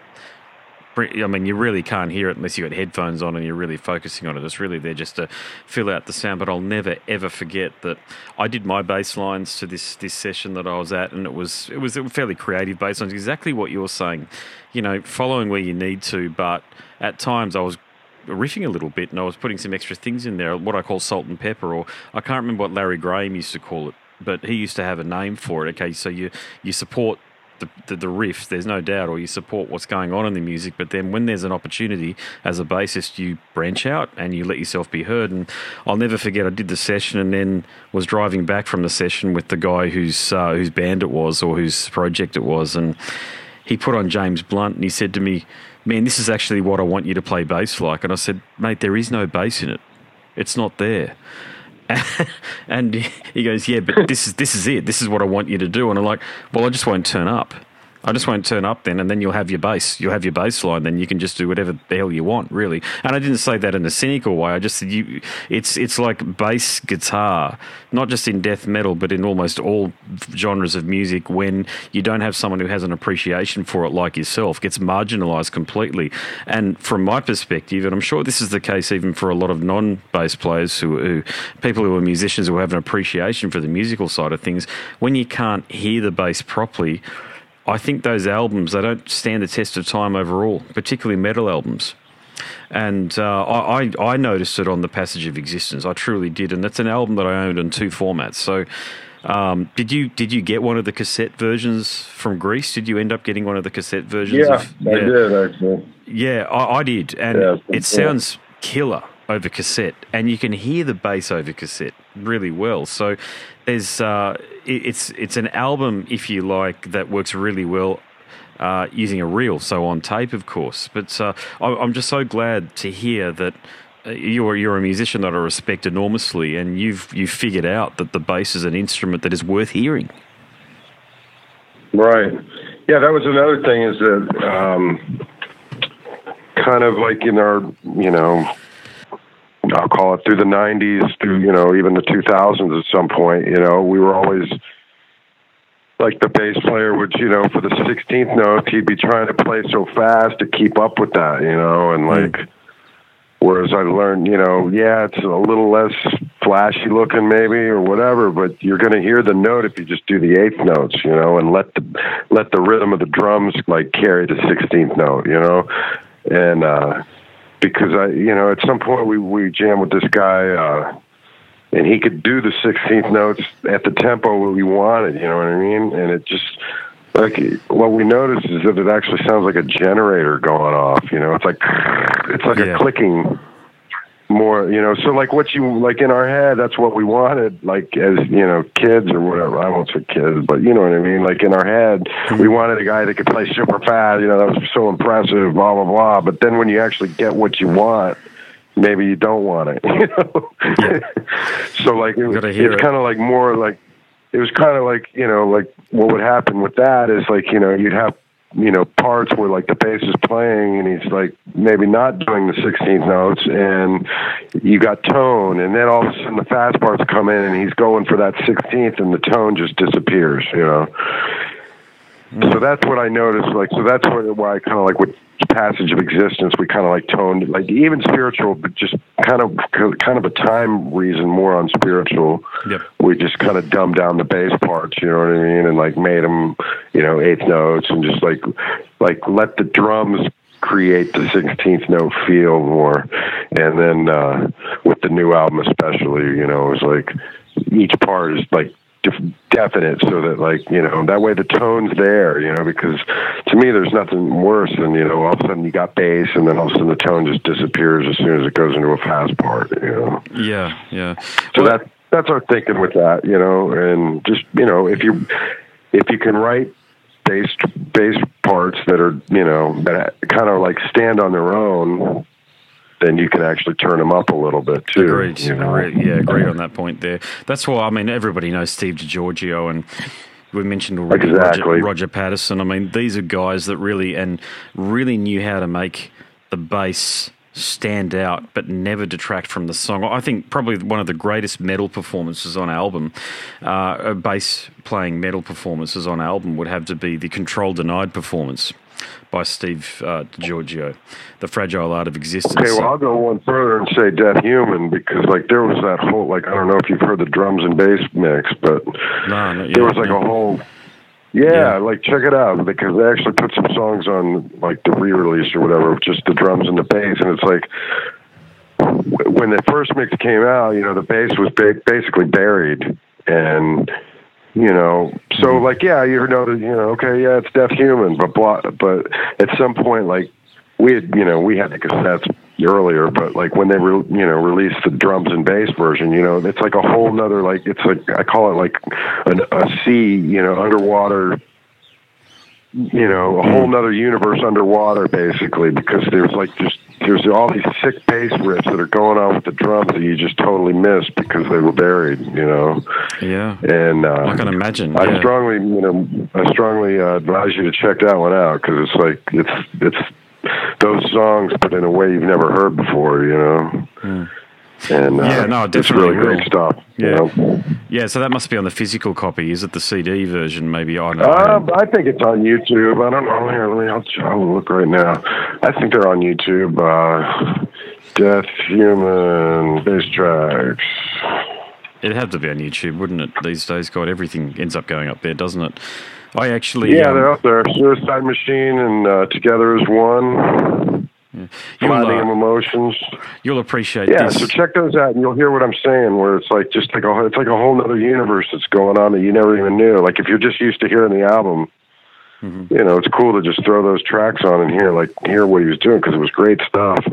I mean, you really can't hear it unless you've got headphones on and you're really focusing on it. It's really there just to fill out the sound. But I'll never ever forget that I did my bass lines to this this session that I was at, and it was it was a fairly creative bass lines. Exactly what you're saying, you know, following where you need to, but at times I was riffing a little bit, and I was putting some extra things in there, what I call salt and pepper, or I can't remember what Larry Graham used to call it, but he used to have a name for it. Okay, so you you support the, the, the riff, there's no doubt, or you support what's going on in the music. But then when there's an opportunity as a bassist, you branch out and you let yourself be heard. And I'll never forget, I did the session and then was driving back from the session with the guy whose uh, whose band it was or whose project it was, and he put on James Blunt and he said to me, "Man, this is actually what I want you to play bass like." And I said, "Mate, there is no bass in it. It's not there." and he goes, "Yeah, but this is this is it. This is what I want you to do." And I'm like, "Well, I just won't turn up." I just won't turn up then, and then you'll have your bass. You'll have your bass line. Then you can just do whatever the hell you want, really. And I didn't say that in a cynical way. I just said you. It's it's like bass guitar, not just in death metal, but in almost all genres of music. When you don't have someone who has an appreciation for it, like yourself, gets marginalised completely. And from my perspective, and I'm sure this is the case even for a lot of non-bass players who, who people who are musicians who have an appreciation for the musical side of things, when you can't hear the bass properly I think those albums they don't stand the test of time overall, particularly metal albums. And uh, I, I noticed it on the Passage of Existence. I truly did, and that's an album that I owned in two formats. So, um, did you did you get one of the cassette versions from Greece? Did you end up getting one of the cassette versions? Yeah, of, yeah. I did actually. Yeah, I, I did, and Yeah, it sounds killer over cassette, and you can hear the bass over cassette really well. So there's uh, it's it's an album, if you like, that works really well. Uh, using a reel, so on tape, of course. But uh, I, I'm just so glad to hear that uh, you're you're a musician that I respect enormously, and you've you figured out that the bass is an instrument that is worth hearing. Right. Yeah, that was another thing is that um, kind of like in our, you know, I'll call it through the 90s, through, you know, even the 2000s at some point, you know, we were always like the bass player would, you know, for the 16th note, he'd be trying to play so fast to keep up with that, you know, and like, whereas I learned, you know, yeah, it's a little less flashy looking maybe or whatever, but you're going to hear the note if you just do the eighth notes, you know, and let the, let the rhythm of the drums like carry the 16th note, you know, and, uh, because I, you know, at some point we, we jammed with this guy, uh, and he could do the 16th notes at the tempo we wanted, you know what I mean? And it just, like, what we noticed is that it actually sounds like a generator going off, you know? It's like, it's like Yeah. a clicking more, you know? So, like, what you, like, in our head, that's what we wanted, like, as, you know, kids or whatever. I won't say kids, but you know what I mean? Like, in our head, we wanted a guy that could play super fast, you know, that was so impressive, blah, blah, blah. But then when you actually get what you want, maybe you don't want it, you know? so, like, it, it's kind of like more like, it was kind of like, you know, like what would happen with that is like, you know, you'd have, you know, parts where like the bass is playing and he's like maybe not doing the 16th notes and you got tone and then all of a sudden the fast parts come in and he's going for that 16th and the tone just disappears, you know. So that's what I noticed. Like, so that's what, why I kind of like with passage of existence, we kind of like toned, like even spiritual, but just kind of, kind of a time reason more on spiritual. Yep. We just kind of dumbed down the bass parts, you know what I mean, and like made them, you know, eighth notes, and just like, like let the drums create the 16th note feel more, and then uh, with the new album especially, you know, it was like each part is like definite so that like you know that way the tone's there you know because to me there's nothing worse than you know all of a sudden you got bass and then all of a sudden the tone just disappears as soon as it goes into a fast part you know Yeah, yeah. so Well, that that's our thinking with that you know and just you know if you if you can write bass bass parts that are you know that kind of like stand on their own then you can actually turn them up a little bit too Agreed. you know? Yeah, agreed on that point there. That's why I mean everybody knows Steve DiGiorgio and we mentioned already Exactly. Roger, Roger Patterson. I mean these are guys that really and really knew how to make the bass stand out but never detract from the song. I think probably one of the greatest metal performances on album, uh, a bass playing metal performances on album would have to be the Control Denied performance by Steve uh, DiGiorgio, The Fragile Art of Existence. Okay, well, I'll go one further and say Death Human because, like, there was that whole, like, I don't know if you've heard the drums and bass mix, but No, not there was like no. a whole, yeah, Yeah. like, check it out because they actually put some songs on, like, the re release or whatever, just the drums and the bass, and it's like, when the first mix came out, you know, the bass was ba- basically buried, and you know, so mm-hmm. like, yeah, you know, that, you know, okay, yeah, it's Death Human, but blah, but at some point, like, we had, you know, we had the cassettes earlier, but like when they re- you know released the drums and bass version, you know, it's like a whole nother like it's like I call it like an, a sea, you know, underwater you know, a whole nother universe underwater basically because there's like just there's all these sick bass riffs that are going on with the drums that you just totally missed because they were buried, you know. Yeah. And uh, I can imagine. I yeah. strongly, you know, I strongly uh, advise you to check that one out because it's like it's it's those songs, but in a way you've never heard before, you know. And uh, Yeah, no, I it's definitely really great will. stuff. you Yeah. know? Yeah, so that must be on the physical copy. Is it the CD version? Maybe I don't know. Uh, I think it's on YouTube. I don't know. Here, let me. I'll, I'll look right now. I think they're on YouTube. Uh, Death Human bass tracks. It'd have to be on YouTube, wouldn't it? These days, God, everything ends up going up there, doesn't it? I actually, Yeah, um, they're up there. Suicide Machine and uh, Together as One. You'll, Finding uh, Emotions. you'll appreciate Yeah, so check those out, and you'll hear what I'm saying. Where it's like just like a it's like a whole other universe that's going on that you never even knew. Like if you're just used to hearing the album, Mm-hmm. you know, it's cool to just throw those tracks on and hear like hear what he was doing because it was great stuff.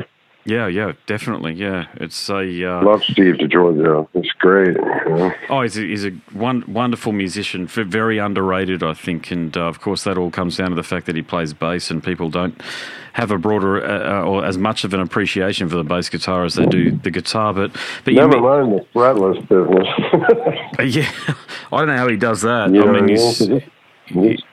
Yeah, yeah, definitely. Yeah, it's a. Uh, Love Steve DiGiorgio. It's great. You know? Oh, he's a, he's a one, wonderful musician, very underrated, I think. And uh, of course, that all comes down to the fact that he plays bass, and people don't have a broader uh, uh, or as much of an appreciation for the bass guitar as they do the guitar. But but you Never mean- mind the fretless business. yeah, I don't know how he does that. you I mean, he's, it-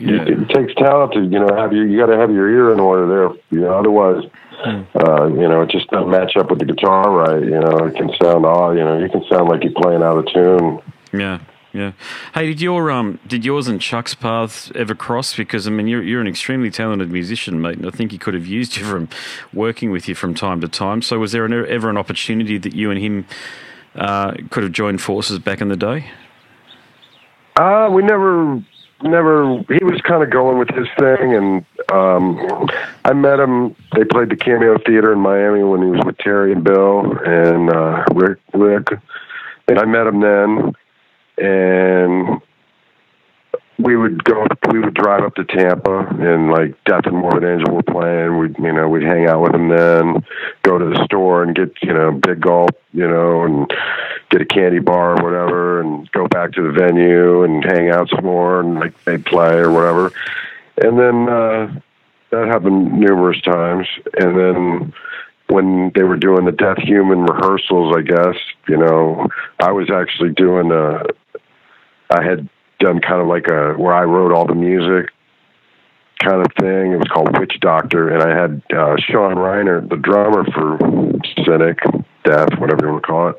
yeah, It takes talent to you know have your you got to have your ear in order there. You know, otherwise, Hmm. uh, you know, it just doesn't match up with the guitar right. You know, it can sound odd. You know, you can sound like you're playing out of tune. yeah. Yeah. Hey, did your um did yours and Chuck's paths ever cross? Because I mean, you're you're an extremely talented musician, mate, and I think he could have used you from working with you from time to time. So, was there an, ever an opportunity that you and him uh, could have joined forces back in the day? Uh, we never, never. He was kind of going with his thing, and um, I met him. They played the Cameo Theater in Miami when he was with Terry and Bill and uh, Rick. Rick, and I met him then, and we would go. We would drive up to Tampa, and like Death and Morbid Angel were playing. We'd, you know, we'd hang out with him then. Go to the store and get, you know, big gulp, you know, and get a candy bar or whatever, and go back to the venue and hang out some more, and like they'd play or whatever. And then uh, that happened numerous times. And then when they were doing the Death Human rehearsals, I guess you know, I was actually doing a. I had done kind of like a where I wrote all the music kind of thing. It was called Witch Doctor, and I had uh, Sean Reinert, the drummer for Cynic, Death, whatever you want to call it.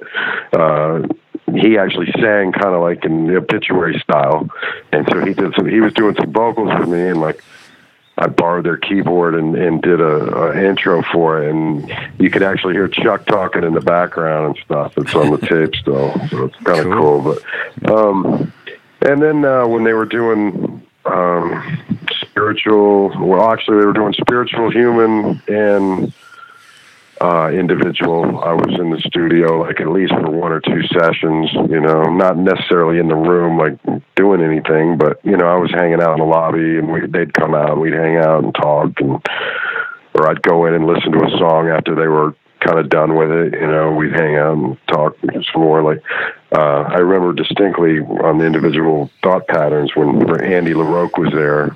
Uh, he actually sang kind of like in the obituary style, and so he did some. He was doing some vocals with me, and like I borrowed their keyboard and, and did a, a intro for it, and you could actually hear Chuck talking in the background and stuff. It's on the tape still, so it's kind of Cool. cool. But um, and then uh, when they were doing um, spiritual, well, actually they were doing spiritual, human, and uh, individual. I was in the studio like at least for one or two sessions. You know, not necessarily in the room like doing anything, but you know, I was hanging out in the lobby, and we, they'd come out, and we'd hang out and talk, and or I'd go in and listen to a song after they were kind of done with it. You know, we'd hang out and talk some more. Like uh, I remember distinctly on the individual thought patterns when Andy LaRocque was there.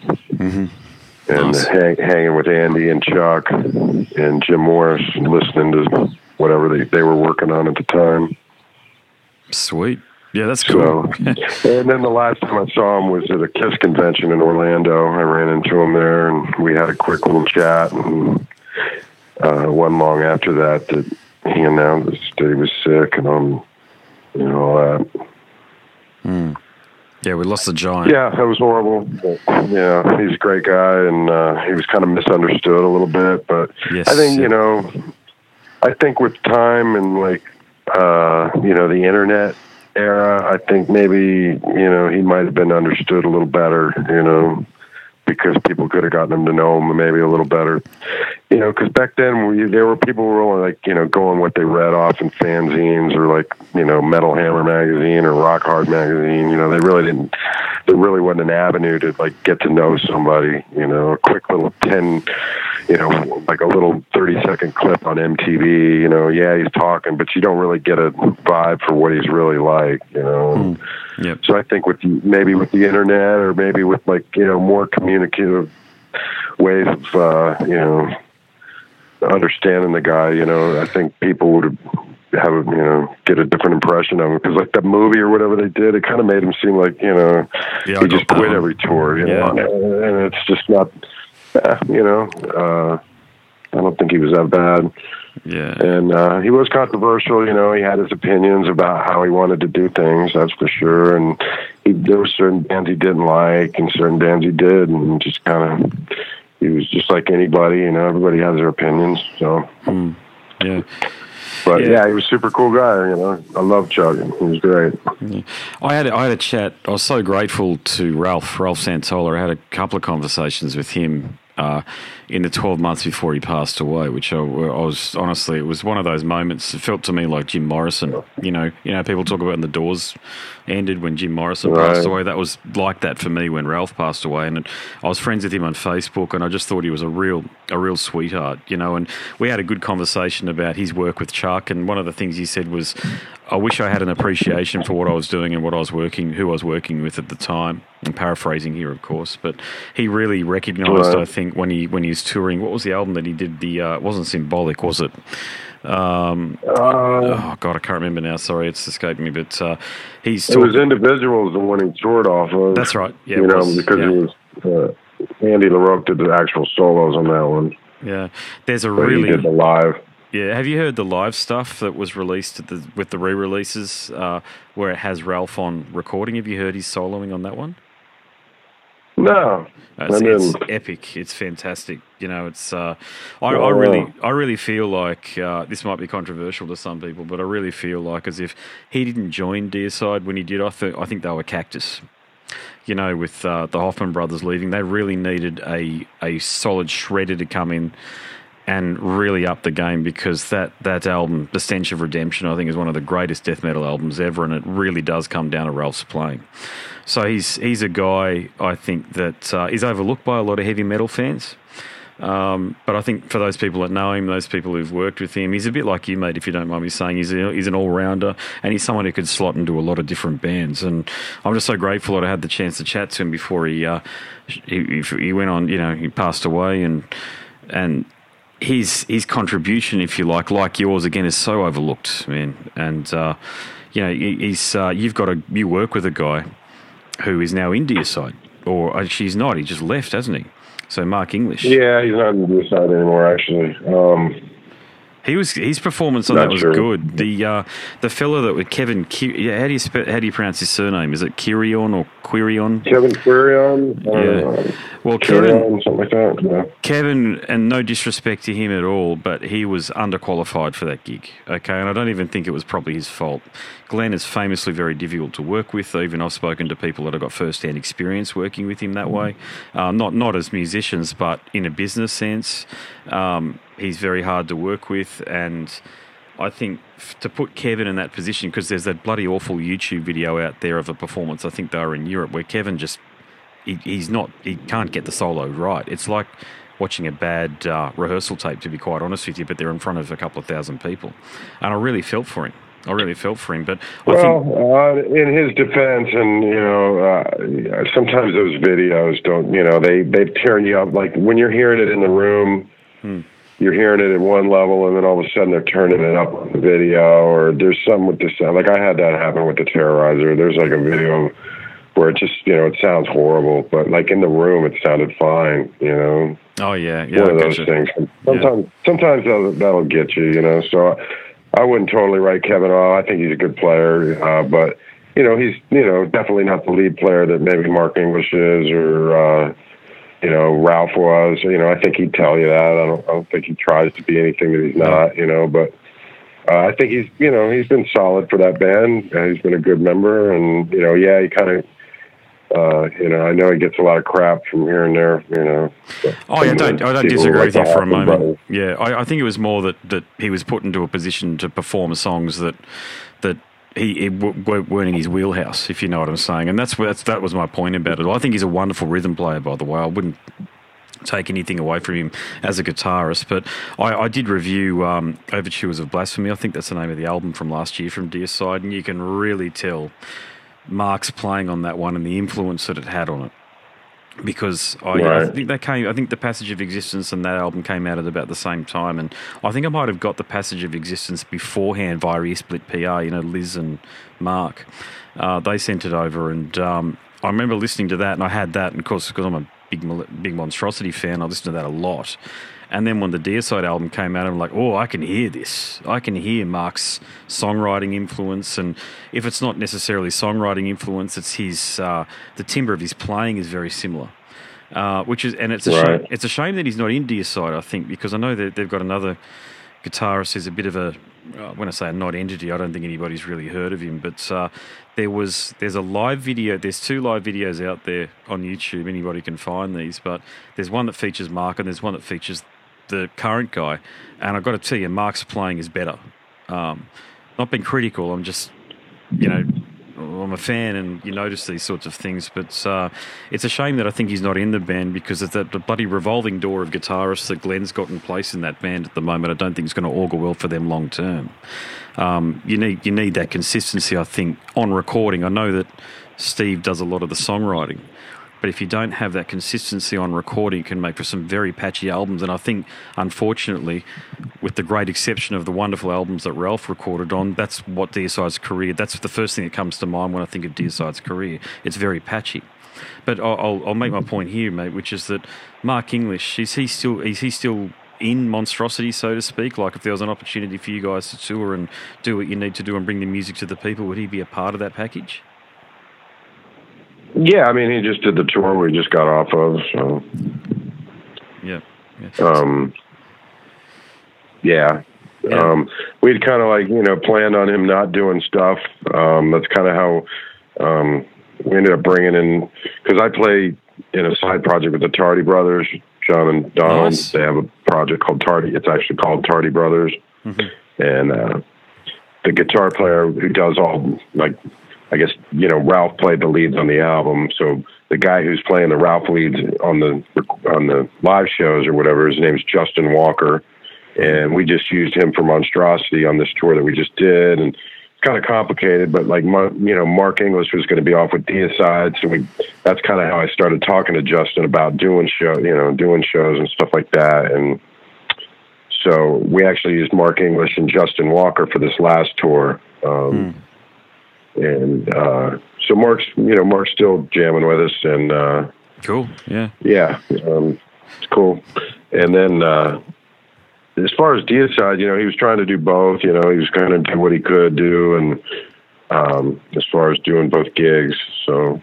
And Nice. hang, hanging with Andy and Chuck and Jim Morris, and listening to whatever they, they were working on at the time. Sweet. Yeah, that's So, cool. and then the last time I saw him was at a Kiss convention in Orlando. I ran into him there, and we had a quick little chat. And uh, one long after that, that he announced that he was sick, and um, you know all that. Yeah, we lost the giant. Yeah, that was horrible. Yeah, he's a great guy, and uh, he was kind of misunderstood a little bit. But Yes. I think you know, I think with time and like uh, you know the internet era, I think maybe you know he might have been understood a little better. You know, because people could have gotten them to know him maybe a little better. You know, because back then we, there were people who were only like you know going what they read off in fanzines or like you know Metal Hammer magazine or Rock Hard magazine. You know, they really didn't. There really wasn't an avenue to like get to know somebody. You know, a quick little ten, you know, like a little thirty second clip on MTV. You know, yeah, he's talking, but you don't really get a vibe for what he's really like. You know. Mm. Yep. So I think with maybe with the internet or maybe with like you know more communicative ways of uh, you know understanding the guy, you know, I think people would have a, you know get a different impression of him because like that movie or whatever they did, it kind of made him seem like you know Yeah, he just quit every tour, you Yeah. know, and it's just not, eh, you know. Uh, I don't think he was that bad Yeah. and uh, he was controversial. You know, he had his opinions about how he wanted to do things. That's for sure. And he, there were certain bands he didn't like, and certain bands he did, and just kind of he was just like anybody. You know, everybody has their opinions. So, Yeah. but Yeah. yeah, he was a super cool guy. You know, I love Chuck. He was great. I had I had a chat. I was so grateful to Ralph Ralph Santolla. I had a couple of conversations with him uh, in the twelve months before he passed away, which I, I was honestly it was one of those moments. It felt to me like Jim Morrison. You know, you know, people talk about when the Doors ended when Jim Morrison passed away. That was like that for me when Ralph passed away, and I was friends with him on Facebook, and I just thought he was a real a real sweetheart. You know, and we had a good conversation about his work with Chuck, and one of the things he said was, "I wish I had an appreciation for what I was doing and what I was working, who I was working with at the time." I'm paraphrasing here, of course, but he really recognised. Right. I think when he when he was touring, what was the album that he did? The uh, it wasn't symbolic, was it? Um, Uh, oh God, I can't remember now. Sorry, it's escaped me. But uh, he's it was individuals the one he toured off of. That's right. Yeah, you know, was. because Yeah. it was. Uh, Andy LaRocque did the actual solos on that one, yeah. There's a but he really did the live. Yeah, have you heard the live stuff that was released at the, with the re-releases uh, where it has Ralph on recording? Have you heard his soloing on that one? No, Uh, It's, it's epic. It's fantastic. You know, it's. Uh, I, I really. I really feel like uh, this might be controversial to some people, but I really feel like as if he didn't join Deicide when he did. I think I think they were Cactus. You know, with uh, the Hoffman brothers leaving, they really needed a a solid shredder to come in and really up the game because that that album, The Stench of Redemption, I think is one of the greatest death metal albums ever, and it really does come down to Ralph's playing. So he's he's a guy I think that uh, is overlooked by a lot of heavy metal fans. Um, but I think for those people that know him, those people who've worked with him, he's a bit like you, mate. If you don't mind me saying, he's a, he's an all rounder, and he's someone who could slot into a lot of different bands. And I'm just so grateful that I had the chance to chat to him before he uh, he, he went on. You know, he passed away, and and his his contribution, if you like, like yours again, is so overlooked, man. And uh, you know, he's uh, you've got a you work with a guy who is now in side, or she's not. He just left, hasn't he? So Mark English. Yeah, he's not on Deicide anymore. Actually, um, He was his performance on Not that was sure. good. The uh, the fellow that was Kevin. Yeah, how do you spe- how do you pronounce his surname? Is it Kirion or Quirion? Kevin Quirion, Yeah. Well, Kevin, something like that. Yeah. Kevin, and no disrespect to him at all, but he was underqualified for that gig. Okay, and I don't even think it was probably his fault. Glenn is famously very difficult to work with. Even I've spoken to people that have got first-hand experience working with him that way. Uh, not not as musicians, but in a business sense, um, he's very hard to work with, and I think f- to put Kevin in that position because there's that bloody awful YouTube video out there of a performance. I think they were in Europe where Kevin just he, he's not he can't get the solo right. It's like watching a bad uh, rehearsal tape, to be quite honest with you. But they're in front of a couple of thousand people, and I really felt for him. I really felt for him. But I Well, think uh, in his defense, and you know, uh, sometimes those videos don't, you know, they they turn you up. Like when you're hearing it in the room, Hmm. You're hearing it at one level, and then all of a sudden they're turning it up on the video, or there's some with the sound. Like I had that happen with the Terrorizer. There's like a video where it just, you know, it sounds horrible, but like in the room, it sounded fine. You know, oh yeah, yeah, one of those things. Sometimes, sometimes that'll, that'll get you, you know. So I wouldn't totally write Kevin off. I think he's a good player, uh, but you know, he's you know definitely not the lead player that maybe Mark English is or uh, you know Ralph was. You know, I think he'd tell you that. I don't, I don't think he tries to be anything that he's not. You know, but. Uh, I think he's, you know, he's been solid for that band. Uh, he's been a good member, and you know, yeah, he kind of Uh, you know, I know he gets a lot of crap from here and there. You know. Oh, yeah, don't, I don't disagree with you for a moment. Brothers. Yeah, I, I, think it was more that, that he was put into a position to perform songs that that he, he weren't in his wheelhouse, if you know what I'm saying. And that's, that's that was my point about it. I think he's a wonderful rhythm player, by the way. I wouldn't take anything away from him as a guitarist. But I, I did review um, Overtures of Blasphemy. I think that's the name of the album from last year from Deicide, and you can really tell Mark's playing on that one and the influence that it had on it. Because I, right. I think that came, I think the Passage of Existence and that album came out at about the same time, and I think I might have got the Passage of Existence beforehand via split PR. You know, Liz and Mark, uh, they sent it over, and um, I remember listening to that, and I had that, and of course, because I'm a big big monstrosity fan. I listened to that a lot. And then when the Deicide album came out, I'm like, oh, I can hear this. I can hear Mark's songwriting influence, and if it's not necessarily songwriting influence, it's his uh, the timbre of his playing is very similar. Uh, which is, and it's a right. shame. It's a shame that he's not in Deicide. I think because I know that they've got another guitarist who's a bit of a uh, when I say a not entity, I don't think anybody's really heard of him. But uh, there was there's a live video. There's two live videos out there on YouTube. Anybody can find these, but there's one that features Mark and there's one that features the current guy. And I've got to tell you, Mark's playing is better. Um, not being critical. I'm just you know I'm a fan, and you notice these sorts of things. But uh, it's a shame that I think he's not in the band because of that bloody revolving door of guitarists that Glenn's got in place in that band at the moment. I don't think it's going to augur well for them long term. Um, you need you need that consistency, I think, on recording. I know that Steve does a lot of the songwriting, but if you don't have that consistency on recording, it can make for some very patchy albums. And I think, unfortunately, with the great exception of the wonderful albums that Ralph recorded on, that's what Deicide's career. That's the first thing that comes to mind when I think of Deicide's career. It's very patchy. But I'll, I'll make my point here, mate, which is that Mark English is he still is he still in monstrosity, so to speak? Like, if there was an opportunity for you guys to tour and do what you need to do and bring the music to the people, would he be a part of that package? Yeah, I mean, he just did the tour we just got off of, so. Yeah. yeah. Um. Yeah. yeah. Um, we'd kind of like you know planned on him not doing stuff. Um, that's kind of how um, we ended up bringing in because I play in a side project with the Tardy Brothers, John and Donald. Nice. They have a project called Tardy. It's actually called Tardy Brothers, mm-hmm. and uh, the guitar player who does all like I guess you know Ralph played the leads on the album, so the guy who's playing the Ralph leads on the on the live shows or whatever, his name's Justin Walker, and we just used him for Monstrosity on this tour that we just did, and it's kind of complicated, but like you know Mark English was going to be off with Deicide, so we that's kind of how I started talking to Justin about doing show, you know, doing shows and stuff like that, and so we actually used Mark English and Justin Walker for this last tour. Um, mm and uh, so Mark's you know Mark's still jamming with us and uh, cool yeah. Yeah um, it's cool. And then uh, as far as Deicide you know he was trying to do both you know he was kind of do what he could do and um, as far as doing both gigs. So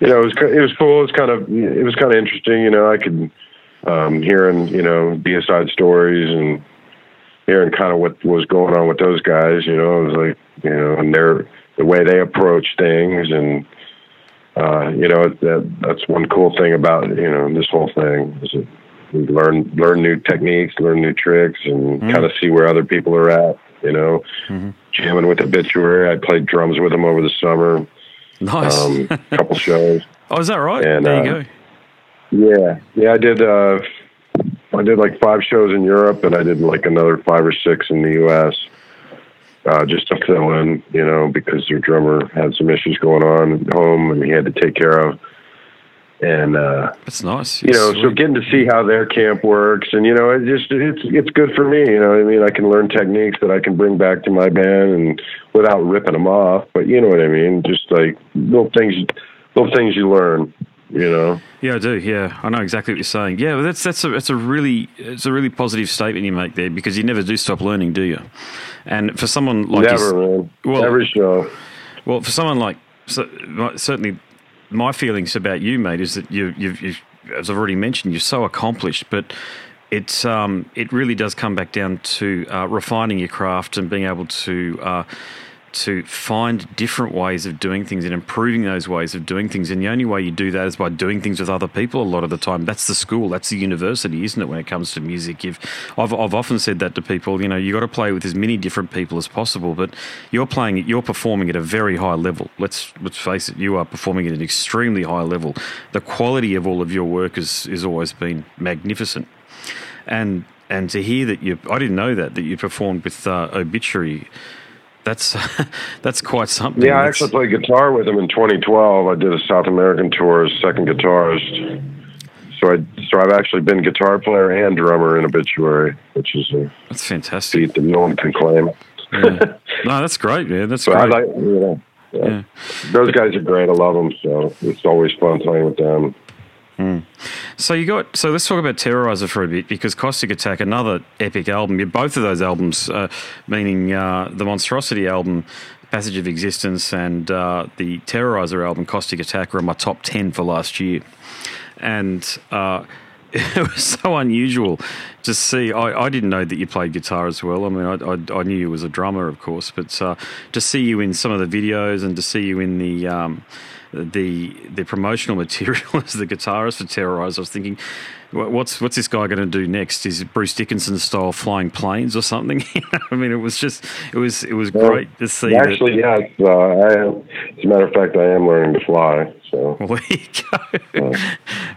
you know it was it was cool. It was kind of it was kind of interesting you know I could um, hearing you know Deicide stories and hearing kind of what was going on with those guys you know it was like you know and they're the way they approach things and uh, you know that that's one cool thing about you know this whole thing is that we learn learn new techniques, learn new tricks, and mm-hmm. kind of see where other people are at. You know, mm-hmm. jamming with Obituary. I played drums with them over the summer. Nice, um, couple shows. Oh, is that right? And, there you uh, go. Yeah, yeah, I did. Uh, I did like five shows in Europe, and I did like another five or six in the U.S uh, just to fill in, you know, because their drummer had some issues going on at home and he had to take care of. And uh, that's nice. You know, Sweet. so getting to see how their camp works, and you know, it just it's it's good for me. You know, I mean, I can learn techniques that I can bring back to my band, and without ripping them off. But you know what I mean? Just like little things, little things you learn you know. Yeah, I do. Yeah, I know exactly what you're saying. Yeah, but that's that's a that's a really it's a really positive statement you make there because you never do stop learning, do you? And for someone like never, man. Well, every show. Well, for someone like so, certainly, my feelings about you, mate, is that you you've, you've as I've already mentioned, you're so accomplished, but it's um, it really does come back down to uh, refining your craft and being able to uh, to find different ways of doing things and improving those ways of doing things. And the only way you do that is by doing things with other people a lot of the time. That's the school, that's the university, isn't it, when it comes to music? You've, I've, I've often said that to people, you know, you've got to play with as many different people as possible, but you're playing, you're performing at a very high level. Let's, let's face it, you are performing at an extremely high level. The quality of all of your work has, has always been magnificent. And and to hear that you, I didn't know that that you performed with uh, Obituary that's that's quite something. Yeah, I that's, actually played guitar with him in 2012. I did a South American tour as second guitarist. So I so I've actually been guitar player and drummer in Obituary, which is a that's fantastic. feat that no one can claim. Yeah. no, that's great, man. That's So great. I like, you know, yeah. Yeah. those guys are great. I love them. So it's always fun playing with them. So you got so let's talk about Terrorizer for a bit because Caustic Attack, another epic album. Both of those albums, uh, meaning uh, the Monstrosity album, Passage of Existence, and uh, the Terrorizer album, Caustic Attack, were in my top ten for last year, and. Uh, it was so unusual to see. I, I didn't know that you played guitar as well. I mean, I, I, I knew you was a drummer, of course, but uh, to see you in some of the videos and to see you in the um, the the promotional material as the guitarist for Terrorize, I was thinking, what's what's this guy going to do next? Is it Bruce Dickinson style flying planes or something? I mean, it was just it was it was Well, great to see. that- Actually, yes. Uh, I as a matter of fact, I am learning to fly. So there you go.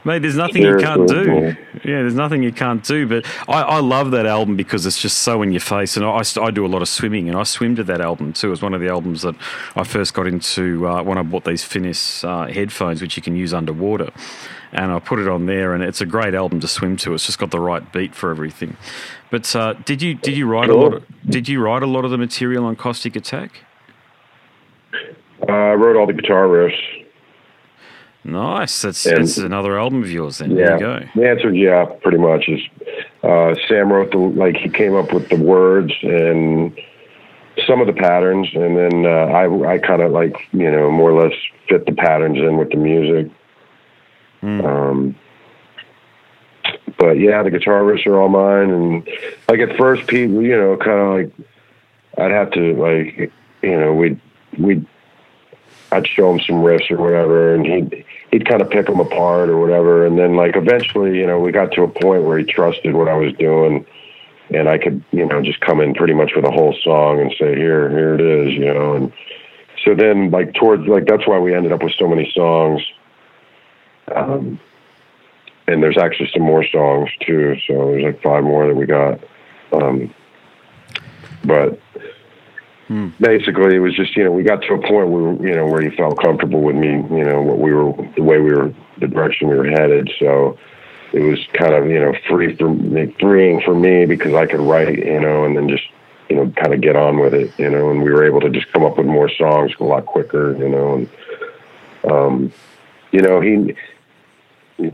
Mate, there's nothing you can't do. Yeah, there's nothing you can't do. But I, I love that album because it's just so in your face. And I, I do a lot of swimming, and I swim to that album too. It was one of the albums that I first got into uh, when I bought these Finis uh, headphones, which you can use underwater. And I put it on there, and it's a great album to swim to. It's just got the right beat for everything. But uh, did you did you write a lot? Of, did you write a lot of the material on Caustic Attack? uh, I wrote all the guitar riffs. Nice. That's And- that's another album of yours. Then Yeah. there you go. The answer is yeah, pretty much. Is uh, Sam wrote the like he came up with the words and some of the patterns, and then uh, I I kind of like you know more or less fit the patterns in with the music. Um, but yeah, the guitar riffs are all mine, and like at first, people you know, kind of like I'd have to like you know we'd we'd I'd show him some riffs or whatever, and he'd he'd kind of pick them apart or whatever, and then like eventually, you know, we got to a point where he trusted what I was doing, and I could, you know, just come in pretty much with a whole song and say, here, here it is, you know, and so then like towards like that's why we ended up with so many songs, um, and there's actually some more songs too, so there's like five more that we got, um, but basically it was just you know we got to a point where you know where he felt comfortable with me you know what we were the way we were the direction we were headed so it was kind of you know free for freeing for me because I could write you know and then just you know kind of get on with it you know and we were able to just come up with more songs a lot quicker you know and um you know he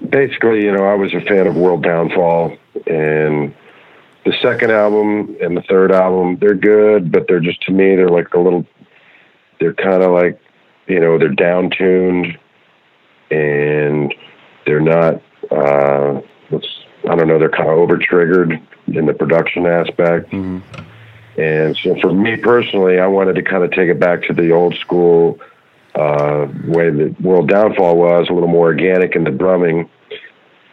basically you know I was a fan of World Downfall and the second album and the third album they're good but they're just to me they're like a little they're kind of like you know they're down tuned and they're not uh let's i don't know they're kind of over triggered in the production aspect. And so for me personally i wanted to kind of take it back to the old school uh way that world downfall was a little more organic in the drumming.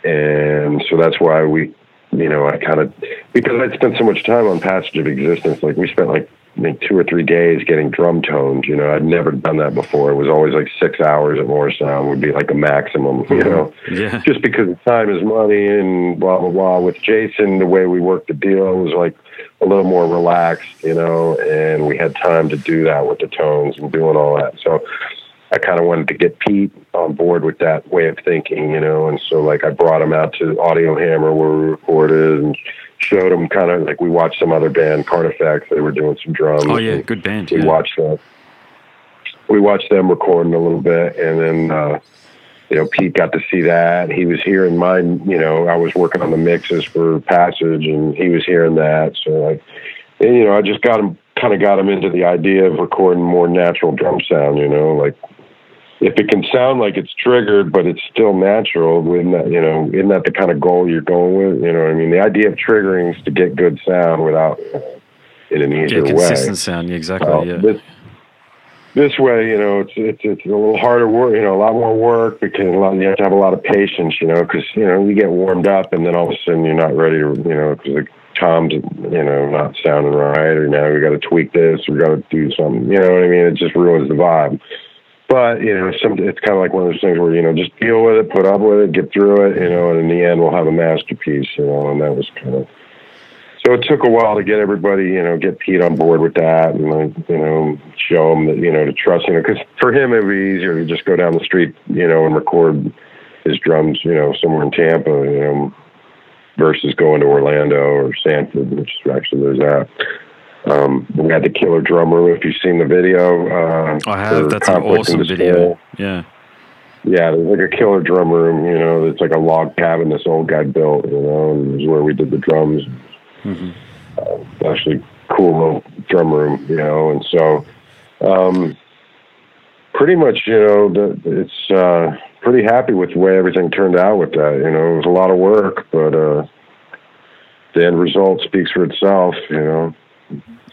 And so that's why we you know i kind of because i'd spent so much time on passage of existence like we spent like I think two or three days getting drum tones you know i'd never done that before. It was always like six hours at Morrisound would be like a maximum you know? Yeah. just because time is money and blah blah blah. With jason the way we worked the deal was like a little more relaxed you know and we had time to do that with the tones and doing all that. So I kind of wanted to get Pete on board with that way of thinking, you know, and so like I brought him out to Audio Hammer where we recorded and showed him kind of like we watched some other band, Carnifex, they were doing some drums. Oh yeah, good band. We yeah. watched them. We watched them recording a little bit, and then uh, you know Pete got to see that. He was hearing mine. You know, I was working on the mixes for Passage, and he was hearing that. So like, and, you know, I just got him kind of got him into the idea of recording more natural drum sound. You know, like if it can sound like it's triggered, but it's still natural, isn't that you know, isn't that the kind of goal you're going with? You know, what I mean, the idea of triggering is to get good sound without in an easier way. consistent sound. Yeah, exactly. Yeah. this this way, you know, it's it's it's a little harder work, you know, a lot more work because a lot, you have to have a lot of patience, you know, because you know you get warmed up and then all of a sudden you're not ready to, you know, because the tom's, you know, not sounding right, or now we got to tweak this, we got to do something, you know what I mean? It just ruins the vibe. But you know, some, it's kind of like one of those things where you know, just deal with it, put up with it, get through it, you know, and in the end, we'll have a masterpiece, you know, and that was kind of so it took a while to get everybody, you know, get Pete on board with that, and like, you know, show him that, you know, to trust, you know, because for him it'd be easier to just go down the street, you know, and record his drums, you know, somewhere in Tampa, you know, versus going to Orlando or Sanford, which actually there's that. Um, we had the killer drum room. If you've seen the video, uh, I have. That's an awesome video. Yeah. Yeah, there's like a killer drum room. You know, it's like a log cabin this old guy built. You know, and it was where we did the drums Mm-hmm. Uh, actually, cool little drum room, you know, and so um, pretty much, you know, the, it's uh, pretty happy with the way everything turned out with that. You know, it was a lot of work, but uh, the end result speaks for itself. You know,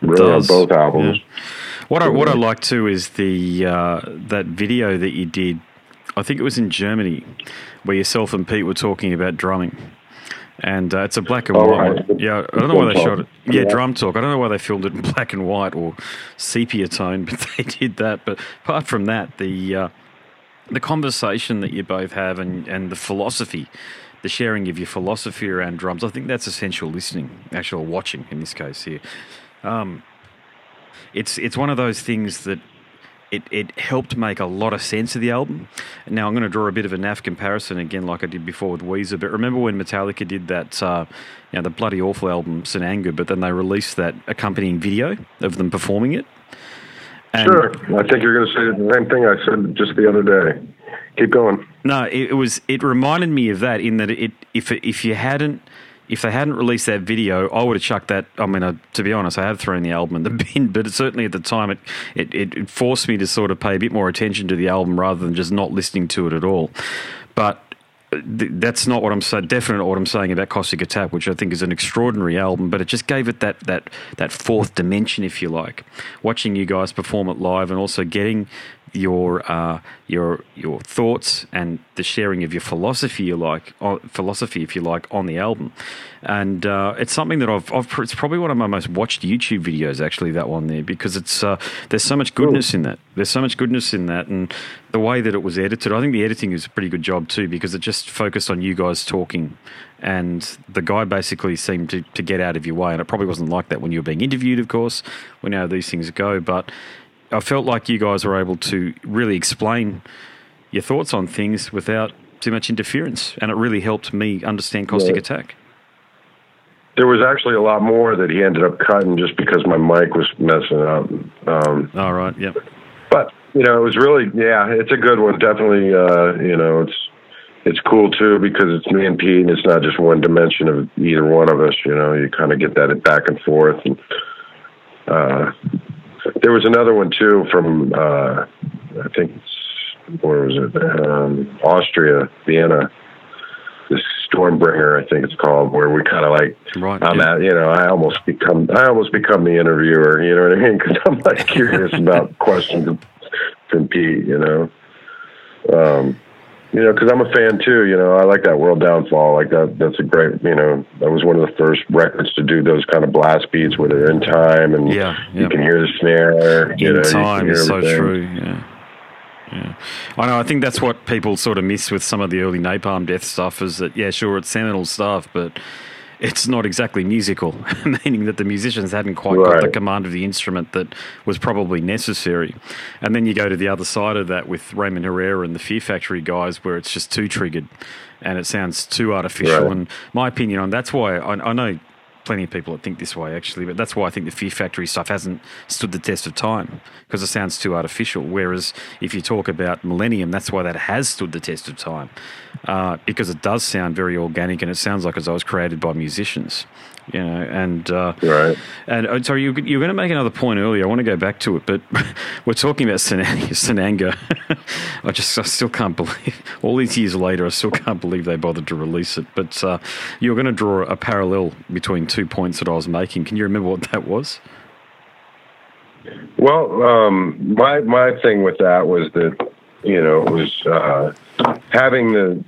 really on both albums. Yeah. What I what I like too is the uh, that video that you did. I think it was in Germany, where yourself and Pete were talking about drumming and uh, it's a black and oh, white. Right. Yeah, I don't know why they shot it. Yeah, yeah, drum talk. I don't know why they filmed it in black and white or sepia tone, but they did that. But apart from that, the uh, the conversation that you both have and and the philosophy, the sharing of your philosophy around drums, I think that's essential listening, actual watching in this case here. Um, it's it's one of those things that it, it helped make a lot of sense of the album. Now I'm going to draw a bit of a naff comparison again, like I did before with Weezer. But remember when Metallica did that, uh, you know, the bloody awful album St Anger, but then they released that accompanying video of them performing it. And sure, I think you're going to say the same thing I said just the other day. Keep going. No, it, it was. It reminded me of that in that it if if you hadn't if they hadn't released that video, I would have chucked that. I mean, uh, to be honest, I have thrown the album in the bin, but certainly at the time, it, it, it forced me to sort of pay a bit more attention to the album rather than just not listening to it at all. But uh, that's not what I'm saying. Definitely what I'm saying about Caustic Attack, which I think is an extraordinary album. But it just gave it that that that fourth dimension, if you like. Watching you guys perform it live and also getting your uh, your your thoughts and the sharing of your philosophy, you like philosophy, if you like, on the album, and uh, it's something that I've, I've, it's probably one of my most watched YouTube videos actually that one there because it's uh, there's so much goodness in that. There's so much goodness in that, and the way that it was edited, I think the editing is a pretty good job too because it just focused on you guys talking and the guy basically seemed to, to get out of your way. And it probably wasn't like that when you were being interviewed, of course. We know how these things go, but I felt like you guys were able to really explain your thoughts on things without too much interference, and it really helped me understand Caustic yeah. Attack. There was actually a lot more that he ended up cutting just because my mic was messing up. Um, All right. Yep. But you know, it was really yeah, it's a good one. Definitely, uh, you know, it's it's cool too because it's me and Pete, and it's not just one dimension of either one of us. You know, you kind of get that back and forth, and uh, there was another one too from uh, I think where was it? Um, Austria, Vienna. This Stormbringer, I think it's called, where we kind of like right, I'm yeah. at, you know, I almost become I almost become the interviewer. You know what I mean? Because I'm like curious about questions from Pete. You know. Um, you know, because I'm a fan too. You know, I like that World Downfall. Like that. That's a great. You know, that was one of the first records to do those kind of blast beats where they're in time and yeah, yeah. you can hear the snare. In you know, time is so true. Yeah. Yeah. I know. I think that's what people sort of miss with some of the early Napalm Death stuff is that, yeah, sure, it's seminal stuff, but it's not exactly musical, meaning that the musicians hadn't quite right. got the command of the instrument that was probably necessary. And then you go to the other side of that with Raymond Herrera and the Fear Factory guys, where it's just too triggered and it sounds too artificial. Right. And my opinion on that's why I, I know plenty of people that think this way actually, but that's why I think the Fear Factory stuff hasn't stood the test of time because it sounds too artificial. Whereas if you talk about Millennium, that's why that has stood the test of time uh, because it does sound very organic and it sounds like as I was created by musicians you know, and uh, right. And uh, sorry, you, you were going to make another point earlier. I want to go back to it, but we're talking about St Anger. I just, I still can't believe all these years later. I still can't believe they bothered to release it. But uh, you were going to draw a parallel between two points that I was making. Can you remember what that was? Well, um, my my thing with that was that you know it was uh, having the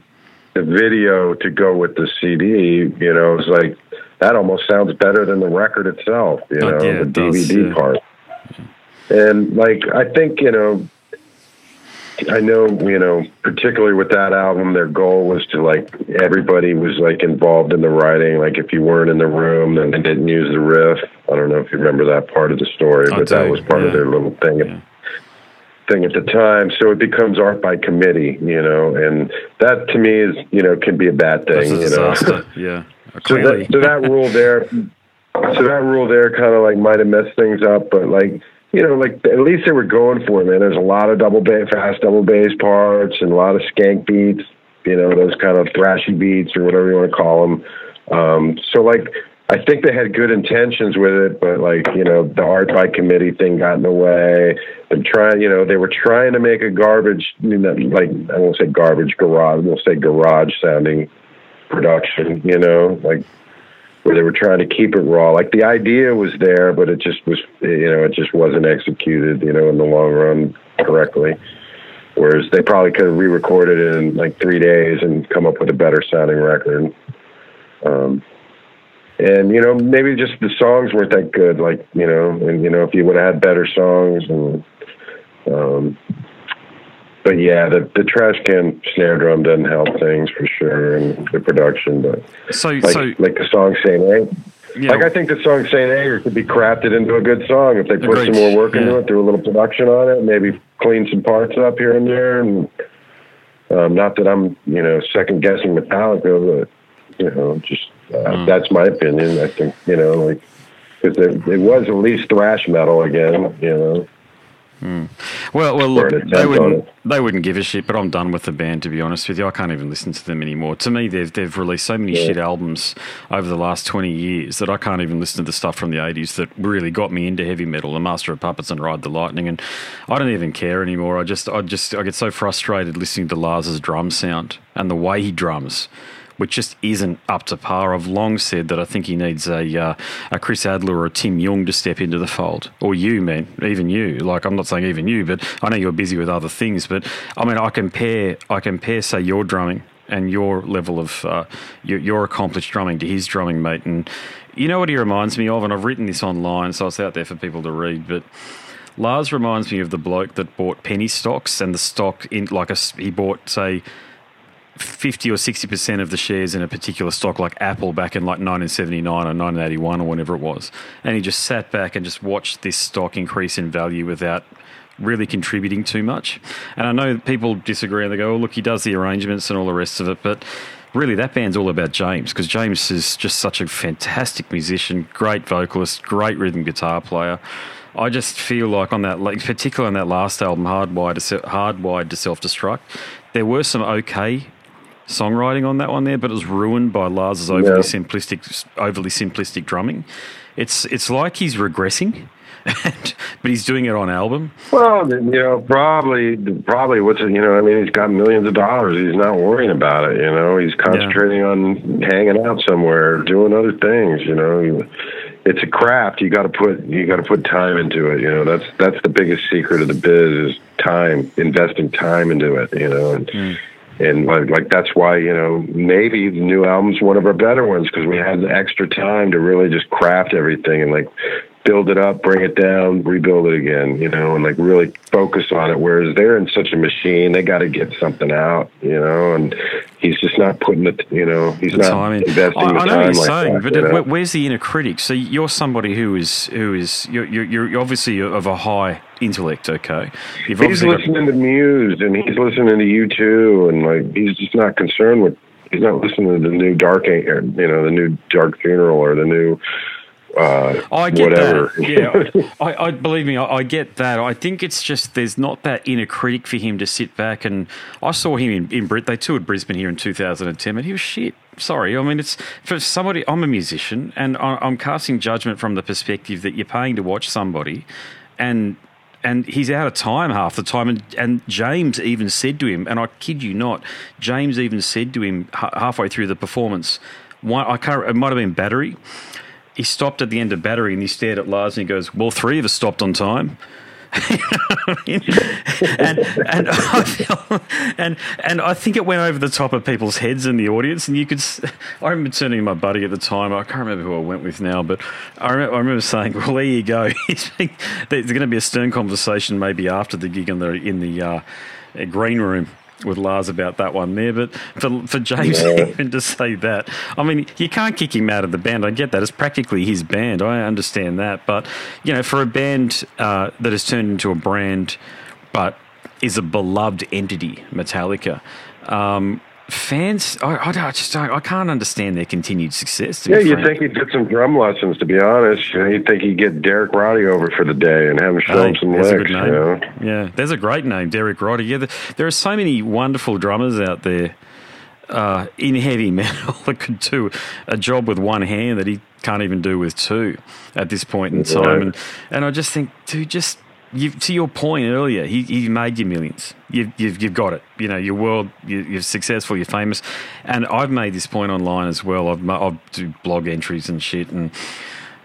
the video to go with the CD. You know, it was like that almost sounds better than the record itself. You Oh, know, yeah, the it does, DVD yeah. part. And like, I think you know, I know you know, particularly with that album, their goal was to like everybody was like involved in the writing. Like, if you weren't in the room, then they didn't use the riff. I don't know if you remember that part of the story, but that was part of their little thing. Yeah. Thing at the time, so it becomes art by committee, you know, and that to me is, you know, can be a bad thing, a you know. disaster. So that, so that rule there, so that rule there kind of like might have messed things up, but like you know, like at least they were going for it, man. There's a lot of double bass, fast double bass parts, and a lot of skank beats, you know, those kind of thrashy beats or whatever you want to call them. Um, so like, I think they had good intentions with it, but like you know, the art by committee thing got in the way. Them trying, you know, they were trying to make a garbage, you know, like I won't say garbage garage, we'll say garage sounding production, you know, like where they were trying to keep it raw. Like the idea was there, but it just was, you know, it just wasn't executed, you know, in the long run correctly. Whereas they probably could have re-recorded it in like three days and come up with a better sounding record. Um, and you know, maybe just the songs weren't that good. Like you know, and you know, if you would have had better songs and. Um, but yeah, the the trash can snare drum doesn't help things for sure, and the production. But so, like so like the song Saint A. yeah, Like I think the song Saint Anger could be crafted into a good song if they put Agreed, some more work into yeah. it, do a little production on it, maybe clean some parts up here and there. And um, not that I'm you know second guessing Metallica, but you know just uh, Mm. that's my opinion. I think you know like because it, it was at least thrash metal again. You know. Hmm. Well, well, look, they wouldn't, they wouldn't give a shit. But I'm done with the band, to be honest with you. I can't even listen to them anymore. To me, they've they've released so many Yeah. shit albums over the last 20 years that I can't even listen to the stuff from the 80s that really got me into heavy metal, the Master of Puppets and Ride the Lightning, and I don't even care anymore. I just I just I get so frustrated listening to Lars's drum sound and the way he drums. Which just isn't up to par. I've long said that I think he needs a uh, a Chris Adler or a Tim Yeung to step into the fold, or you, man, even you. Like I'm not saying even you, but I know you're busy with other things. But I mean, I compare I compare say your drumming and your level of uh, your, your accomplished drumming to his drumming, mate. And you know what he reminds me of, and I've written this online, so it's out there for people to read, but. Lars reminds me of the bloke that bought penny stocks and the stock in like a he bought say 50 or 60% of the shares in a particular stock like Apple back in like 1979 or 1981 or whenever it was. And he just sat back and just watched this stock increase in value without really contributing too much. And I know people disagree and they go, oh, look, he does the arrangements and all the rest of it. But really, that band's all about James because James is just such a fantastic musician, great vocalist, great rhythm guitar player. I just feel like on that, like particularly on that last album, Hardwired to, Hardwired to Self Destruct, there were some okay songwriting on that one there, but it was ruined by Lars's overly Yeah. simplistic, overly simplistic drumming. It's it's like he's regressing, and, but he's doing it on album. Well, you know, probably, probably what's it, you know, I mean, he's got millions of dollars. He's not worrying about it, you know. He's concentrating on hanging out somewhere, doing other things, you know. It's a craft. You got to put you got to put time into it. You know, that's that's the biggest secret of the biz is time, investing time into it. You know, and mm. And like, like that's why you know maybe the new album's one of our better ones because we had the extra time to really just craft everything and like build it up, bring it down, rebuild it again, you know, and like really focus on it. Whereas they're in such a machine, they got to get something out, you know, and he's just not putting it, you know, he's the not time investing I, the I know time what you're like saying, that, but you know? where's the inner critic? So you're somebody who is who is you're you're, you're obviously of a high intellect. Okay, you've he's obviously got, listening to Muse and he's listening to U2, and like he's just not concerned with. He's not listening to the new Dark, you know, the new Dark Funeral or the new uh, I get whatever. that. Yeah, I, I believe me. I, I get that. I think it's just there's not that inner critic for him to sit back and. I saw him in, in Brit. They toured Brisbane here in 2010, and he was shit. Sorry, I mean it's for somebody. I'm a musician, and I, I'm casting judgment from the perspective that you're paying to watch somebody, and and he's out of time half the time. And, and James even said to him, and I kid you not, James even said to him ha- halfway through the performance, one, I can't. It might have been battery he stopped at the end of battery and he stared at Lars and he goes, "Well, three of us stopped on time." and and I feel, and and I think it went over the top of people's heads in the audience, and you could. I remember turning to my buddy at the time. I can't remember who I went with now, but I remember, I remember saying, "Well, there you go." There's going to be a stern conversation maybe after the gig in the in the uh, green room with Lars about that one there. But for, for James yeah. even to say that, I mean, you can't kick him out of the band. I get that. It's practically his band. I understand that. But, you know, for a band uh, that has turned into a brand but is a beloved entity, Metallica, um, fans, I, I, just don't, I can't understand their continued success. Yeah, you'd think he'd get some drum lessons, to be honest. You know, you'd think he'd get Derek Roddy over for the day and have him show him some licks. A good name. You know? Yeah, there's a great name, Derek Roddy. Yeah, there are so many wonderful drummers out there uh, in heavy metal that could do a job with one hand that he can't even do with two at this point in time. Right. And and I just think, dude, just you've, to your point earlier, he, he made you millions. You've, you've, you've got it. You know, your world, you, are successful, you're famous. And I've made this point online as well. I've, I've do blog entries and shit. And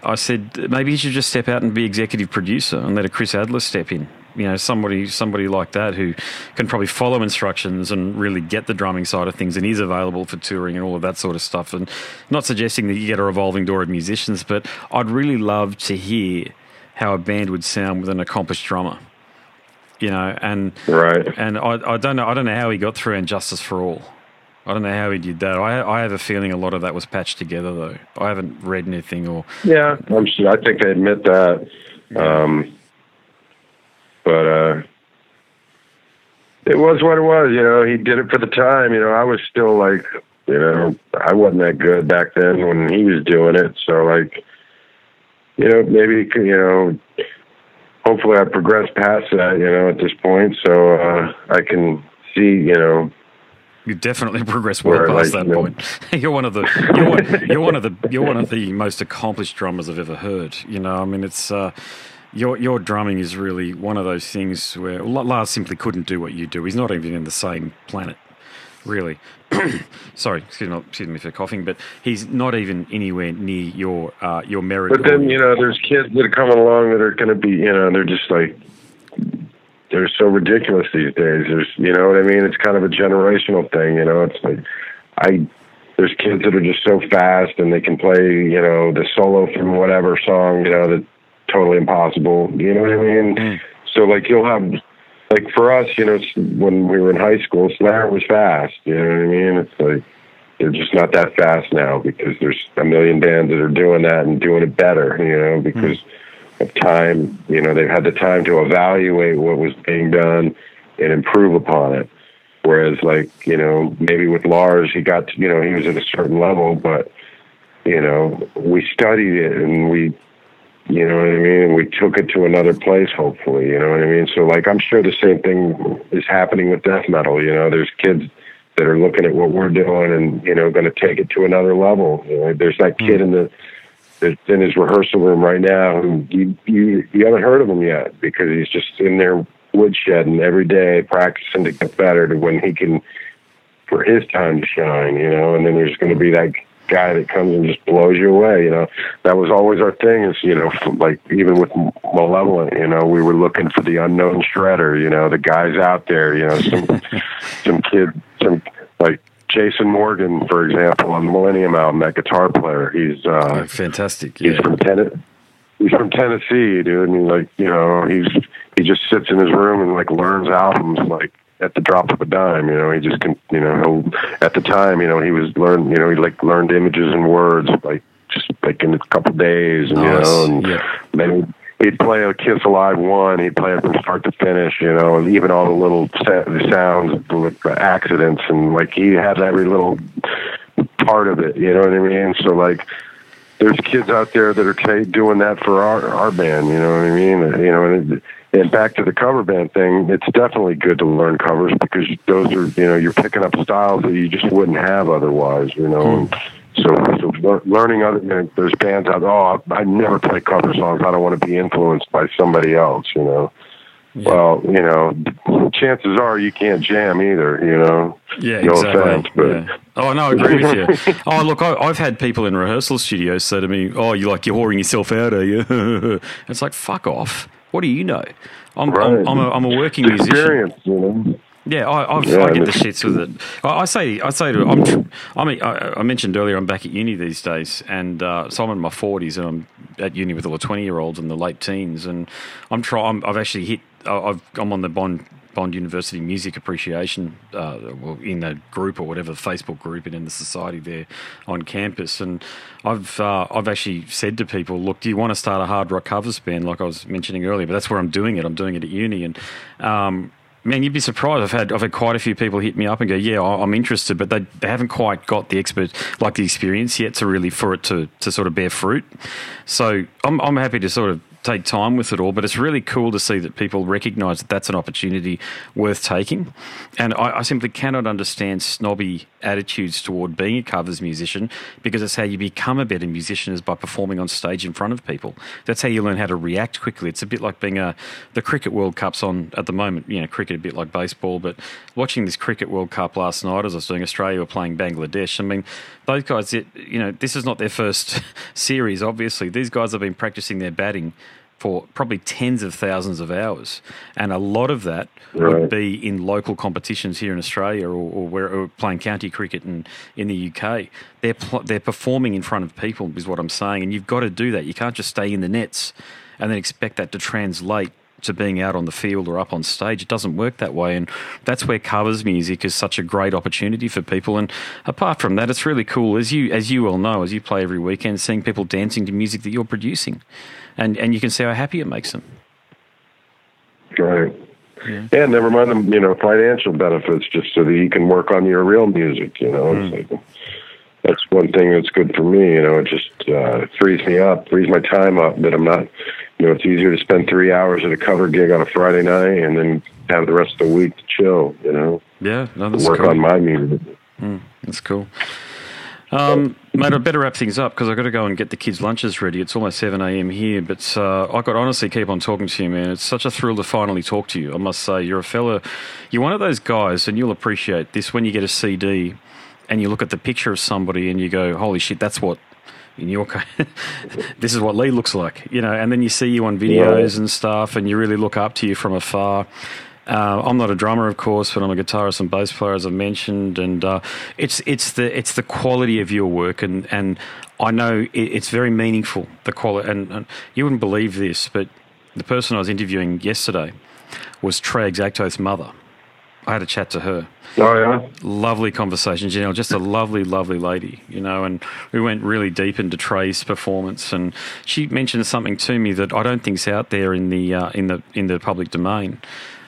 I said, maybe you should just step out and be executive producer and let a Chris Adler step in. You know, somebody somebody like that who can probably follow instructions and really get the drumming side of things and is available for touring and all of that sort of stuff. And not suggesting that you get a revolving door of musicians, but I'd really love to hear how a band would sound with an accomplished drummer. You know, and right, and I, I don't know I don't know how he got through And Justice for All. I don't know how he did that. I I have a feeling a lot of that was patched together though. I haven't read anything or yeah, I'm sure, I think they admit that. Um, but uh, it was what it was. You know, he did it for the time. You know, I was still like, you know, I wasn't that good back then when he was doing it. So like, you know, maybe you know, hopefully I progress past that, you know, at this point, so uh, I can see, you know. You definitely progress well past like, that know, point. you're one of the you're one, you're one of the you're one of the most accomplished drummers I've ever heard. You know, I mean, it's. Uh, your your drumming is really one of those things where Lars simply couldn't do what you do. He's not even in the same planet really. Sorry, excuse me, excuse me for coughing, but he's not even anywhere near your uh, your merit. But then you know, there's kids that are coming along that are going to be, you know, they're just like they're so ridiculous these days. There's, you know what I mean? It's kind of a generational thing. You know, it's like I there's kids that are just so fast and they can play, you know, the solo from whatever song, you know, that's totally impossible. You know what I mean? Mm. So like you'll have like for us, you know, when we were in high school, Slayer was fast. You know what I mean? It's like they're just not that fast now because there's a million bands that are doing that and doing it better. You know, because mm. of time. You know, they've had the time to evaluate what was being done and improve upon it. Whereas, like you know, maybe with Lars, he got to, you know he was at a certain level, but you know we studied it and we you know what I mean? And we took it to another place, hopefully. You know what I mean? So, like, I'm sure the same thing is happening with death metal. You know, there's kids that are looking at what we're doing and you know going to take it to another level. You know, there's that kid hmm. in the that's in his rehearsal room right now who you you you haven't heard of him yet because he's just in there woodshedding every day, practicing to get better to when he can for his time to shine. You know, and then there's going to be that guy that comes and just blows you away. You know, that was always our thing. Is you know, like even with Malevolent, you know, we were looking for the unknown shredder. You know, the guys out there. You know, some some kid, some like Jason Morgan, for example, on the Millennium album, that guitar player. He's uh, oh, fantastic. Yeah. He's from Tennessee. He's from Tennessee, dude. And like, you know, he's he just sits in his room and like learns albums like at the drop of a dime. You know, he just can. You know, at the time, you know, he was learned. You know, he like learned images and words like just like in a couple days, and nice. you know, and yeah. then he'd play a Kiss Alive one. He'd play it from start to finish. You know, and even all the little the sounds, the accidents, and like he had every little part of it. You know what I mean? So like there's kids out there that are t- doing that for our our band. You know what I mean? You know, and it, and back to the cover band thing, it's definitely good to learn covers because those are, you know, you're picking up styles that you just wouldn't have otherwise, you know. Mm. So, so learning other, you know, there's bands out. Oh, I never play cover songs. I don't want to be influenced by somebody else, you know. well, you know, chances are you can't jam either. You know. Yeah, no exactly. offense, but yeah. Oh no, I agree with you. oh look, I, I've had people in rehearsal studios say to me, "Oh, you're like you're whoring yourself out, are you?" it's like, fuck off. What do you know? I'm Right. I'm, I'm, a, I'm a working musician. you know. Yeah, I, I've, Yeah, I get the shits with it. I, I say, I say to, I'm, I mean, I, I mentioned earlier, I'm back at uni these days, and uh, so I'm in my 40s, and I'm at uni with all the 20 year olds and the late teens, and I'm trying. I've actually hit. I've, I'm on the Bond Bond University Music Appreciation, uh, in the group or whatever, Facebook group, and in the society there on campus, and I've uh, I've actually said to people, look, do you want to start a hard rock covers band, like I was mentioning earlier? But that's where I'm doing it. I'm doing it at uni, and um, Man, you'd be surprised. I've had I've had quite a few people hit me up and go, "Yeah, I'm interested," but they, they haven't quite got the expert like the experience yet to really for it to to sort of bear fruit. So I'm I'm happy to sort of take time with it all, but it's really cool to see that people recognise that that's an opportunity worth taking. And I, I simply cannot understand snobby attitudes toward being a covers musician because it's how you become a better musician is by performing on stage in front of people. That's how you learn how to react quickly. It's a bit like being a the cricket World Cup's on at the moment. You know, cricket a bit like baseball, but watching this cricket World Cup last night as I was doing Australia were playing Bangladesh. I mean, those guys, it, you know, this is not their first series. Obviously, these guys have been practicing their batting for probably tens of thousands of hours, and a lot of that would be in local competitions here in Australia or, or where or playing county cricket in, in the UK. They're pl- they're performing in front of people, is what I'm saying, and you've got to do that. You can't just stay in the nets and then expect that to translate to being out on the field or up on stage. It doesn't work that way, and that's where covers music is such a great opportunity for people. And apart from that, it's really cool, as you as you well know, as you play every weekend, seeing people dancing to music that you're producing, and and you can see how happy it makes them. Right. Yeah. never mind the you know financial benefits, just so that you can work on your real music. You know, it's like, that's one thing that's good for me. You know, it just uh, frees me up, frees my time up. That I'm not, you know, it's easier to spend three hours at a cover gig on a Friday night and then have the rest of the week to chill. You know, Yeah, no, that's work cool. on my music. That's cool. Um, mate, I better wrap things up because I've got to go and get the kids' lunches ready. It's almost 7 a.m. here, but uh, I could honestly keep on talking to you, man. It's such a thrill to finally talk to you. I must say, you're a fella, you're one of those guys, and you'll appreciate this when you get a CD and you look at the picture of somebody and you go, holy shit, that's what. In your case, this is what Lee looks like, you know, and then you see you on videos and stuff, and you really look up to you from afar. Uh, I'm not a drummer, of course, but I'm a guitarist and bass player, as I mentioned, and uh, it's it's the it's the quality of your work, and, and I know it, it's very meaningful. The quality, and, and you wouldn't believe this, but the person I was interviewing yesterday was Trey Azagthoth's mother. I had a chat to her Oh yeah. lovely conversation, Janelle. Just a lovely, lovely lady, you know. And we went really deep into Trey's performance, and she mentioned something to me that I don't think's out there in the uh, in the in the public domain.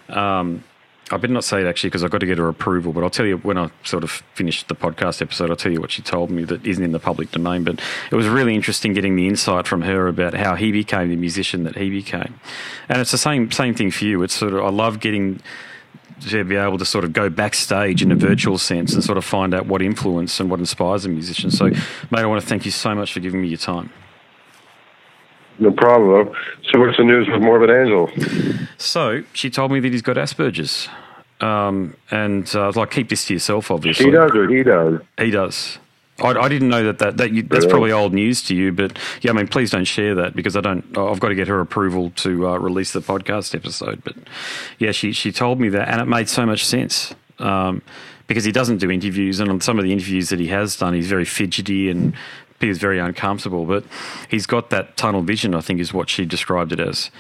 Um, I better not say it actually because I've got to get her approval. But I'll tell you when I sort of finish the podcast episode. I'll tell you what she told me that isn't in the public domain. But it was really interesting getting the insight from her about how he became the musician that he became. And it's the same same thing for you. It's sort of I love getting to be able to sort of go backstage in a virtual sense and sort of find out what influence and what inspires a musician. So, mate, I want to thank you so much for giving me your time. No problem. So what's the news with Morbid Angel? So, she told me that he's got Asperger's. Um, and uh, I was like, keep this to yourself, obviously. She does or he does? He does. I, I didn't know that, that, that you, that's probably old news to you, but yeah, I mean, please don't share that because I don't. I've got to get her approval to uh, release the podcast episode. But yeah, she she told me that, and it made so much sense um, because he doesn't do interviews, and on some of the interviews that he has done, he's very fidgety and he's very uncomfortable. But he's got that tunnel vision. I think is what she described it as.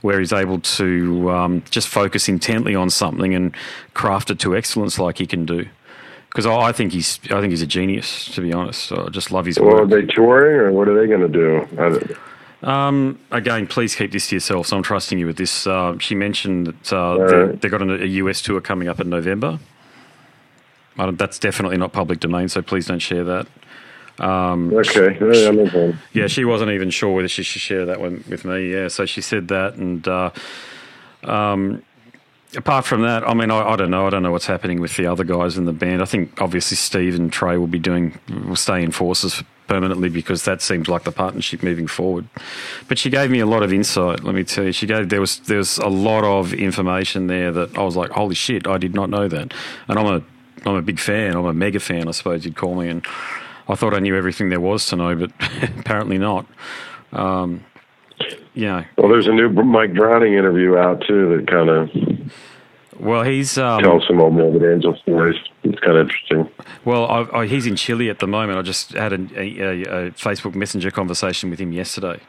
Where he's able to um, just focus intently on something and craft it to excellence, like he can do because I, think he's I think he's a genius to be honest. I just love his work. Well, are they touring or what are they going to do? Um, again, please keep this to yourself. So I'm trusting you with this. Uh, she mentioned that uh, right. they, they got a, a US tour coming up in November. That's definitely not public domain, so please don't share that. Okay, yeah, I'm in. Yeah, she wasn't even sure whether she should share that one with me. Yeah, so she said that, and uh, um, apart from that, I mean, I, I don't know. I don't know what's happening with the other guys in the band. I think obviously Steve and Trey will be doing will stay in forces permanently because that seems like the partnership moving forward. But she gave me a lot of insight. Let me tell you, she gave there was there was a lot of information there that I was like, holy shit, I did not know that. And I'm a I'm a big fan. I'm a mega fan, I suppose you'd call me. And I thought I knew everything there was to know, but apparently not. Um, yeah. Well, there's a new Mike Browning interview out too that kind of well, he's um, tells some old Morbid Angel stories. It's kind of interesting. Well, I, I, he's in Chile at the moment. I just had a, a, a, Facebook Messenger conversation with him yesterday,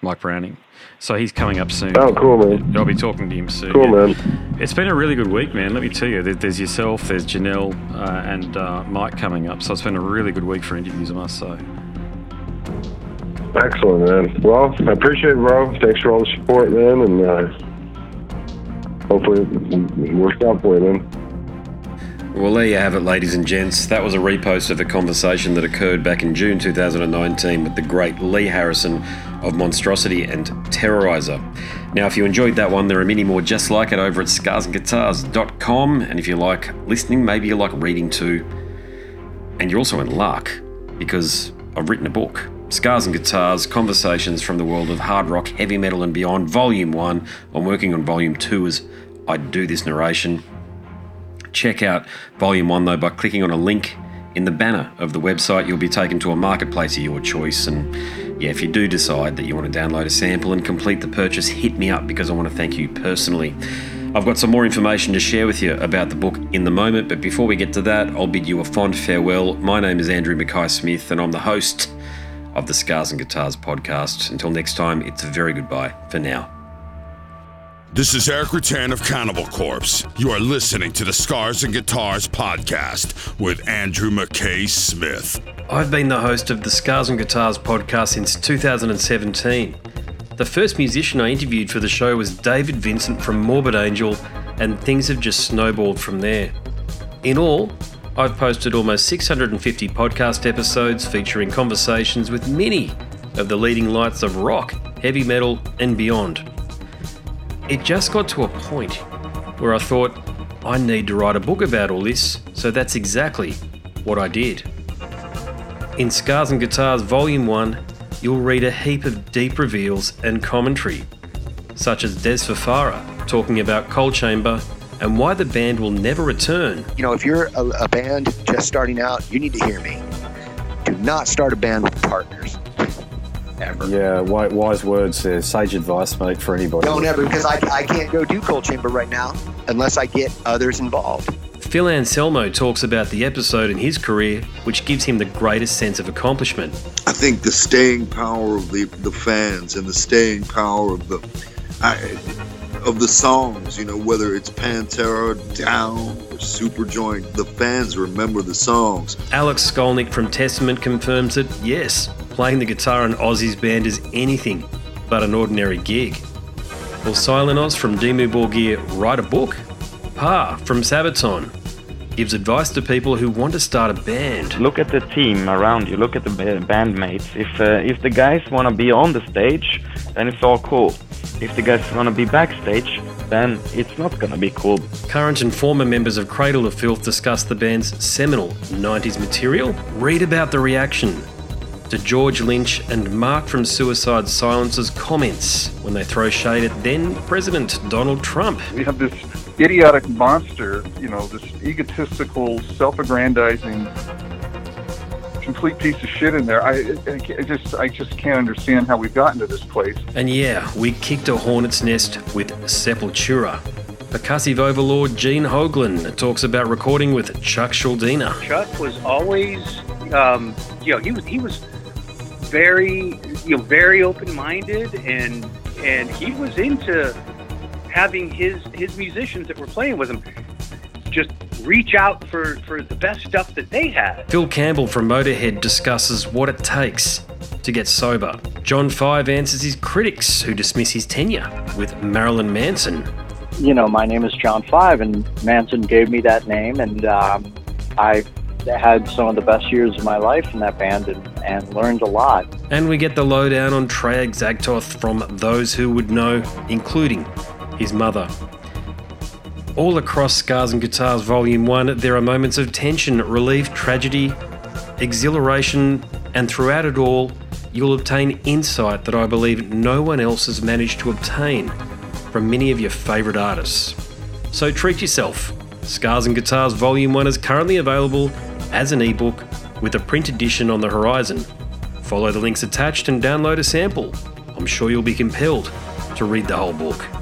Mike Browning. So he's coming up soon. Oh, cool, man. I'll be talking to him soon. Cool, yeah. man. It's been a really good week, man. Let me tell you. There's yourself, there's Janelle, uh, and uh, Mike coming up. So it's been a really good week for interviews, I must say. Excellent, man. Well, I appreciate it, bro. Thanks for all the support, man, and uh, hopefully it works out for you, man. Well, there you have it, ladies and gents. That was a repost of the conversation that occurred back in June 2019 with the great Lee Harrison of Monstrosity and Terrorizer. Now, if you enjoyed that one, there are many more just like it over at scarsandguitars.com. And if you like listening, maybe you like reading too. And you're also in luck because I've written a book. Scars and Guitars Conversations from the World of Hard Rock, Heavy Metal and Beyond, Volume 1. I'm working on Volume 2 as I do this narration. Check out Volume 1 though by clicking on a link in the banner of the website. You'll be taken to a marketplace of your choice. And yeah, if you do decide that you want to download a sample and complete the purchase, hit me up because I want to thank you personally. I've got some more information to share with you about the book in the moment, but before we get to that, I'll bid you a fond farewell. My name is Andrew Mackay Smith, and I'm the host of the Scars and Guitars podcast. Until next time, it's a very goodbye for now. This is Erik Rutan of Cannibal Corpse. You are listening to the Scars and Guitars podcast with Andrew McKay Smith. I've been the host of the Scars and Guitars podcast since 2017. The first musician I interviewed for the show was David Vincent from Morbid Angel, and things have just snowballed from there. In all, I've posted almost 650 podcast episodes featuring conversations with many of the leading lights of rock, heavy metal, and beyond. It just got to a point where I thought, I need to write a book about all this, so that's exactly what I did. In Scars and Guitars Volume 1, you'll read a heap of deep reveals and commentary, such as Des Fafara talking about Coal Chamber and why the band will never return. You know, if you're a, a band just starting out, you need to hear me. Do not start a band with partners. Ever. Yeah, wise words there. Sage advice, mate, for anybody. Don't ever, because I, I can't go do Coal Chamber right now unless I get others involved. Phil Anselmo talks about the episode in his career which gives him the greatest sense of accomplishment. I think the staying power of the, the fans and the staying power of the. I, of the songs, you know, whether it's Pantera, Down, or Superjoint, the fans remember the songs. Alex Skolnick from Testament confirms that, yes, playing the guitar in Ozzy's band is anything but an ordinary gig. Will Silenoz from Dimmu Borgir write a book? Pär from Sabaton gives advice to people who want to start a band. Look at the team around you. Look at the bandmates. If uh, if the guys want to be on the stage, then it's all cool. If the guys want to be backstage, then it's not gonna be cool. Current and former members of Cradle of Filth discuss the band's seminal 90s material. Read about the reaction to George Lynch and Mark from Suicide Silence's comments when they throw shade at then President Donald Trump. We have this idiotic monster, you know, this egotistical, self aggrandizing complete piece of shit in there. I, I, just I just can't understand how we've gotten to this place. And yeah, we kicked a hornet's nest with Sepultura. Percussive overlord Gene Hoglan talks about recording with Chuck Schuldiner. Chuck was always, um, you know, he was he was very, you know, very open-minded, and and he was into having his his musicians that were playing with him just reach out for, for the best stuff that they had. Phil Campbell from Motorhead discusses what it takes to get sober. John Five answers his critics who dismiss his tenure with Marilyn Manson. You know, my name is John Five, and Manson gave me that name, and um, I had some of the best years of my life in that band and, and learned a lot. And we get the lowdown on Trey Azagthoth from those who would know, including his mother. All across Scars and Guitars Volume 1, there are moments of tension, relief, tragedy, exhilaration, And throughout it all, you'll obtain insight that I believe no one else has managed to obtain from many of your favourite artists. So treat yourself. Scars and Guitars Volume 1 is currently available as an ebook with a print edition on the horizon. Follow the links attached and download a sample. I'm sure you'll be compelled to read the whole book.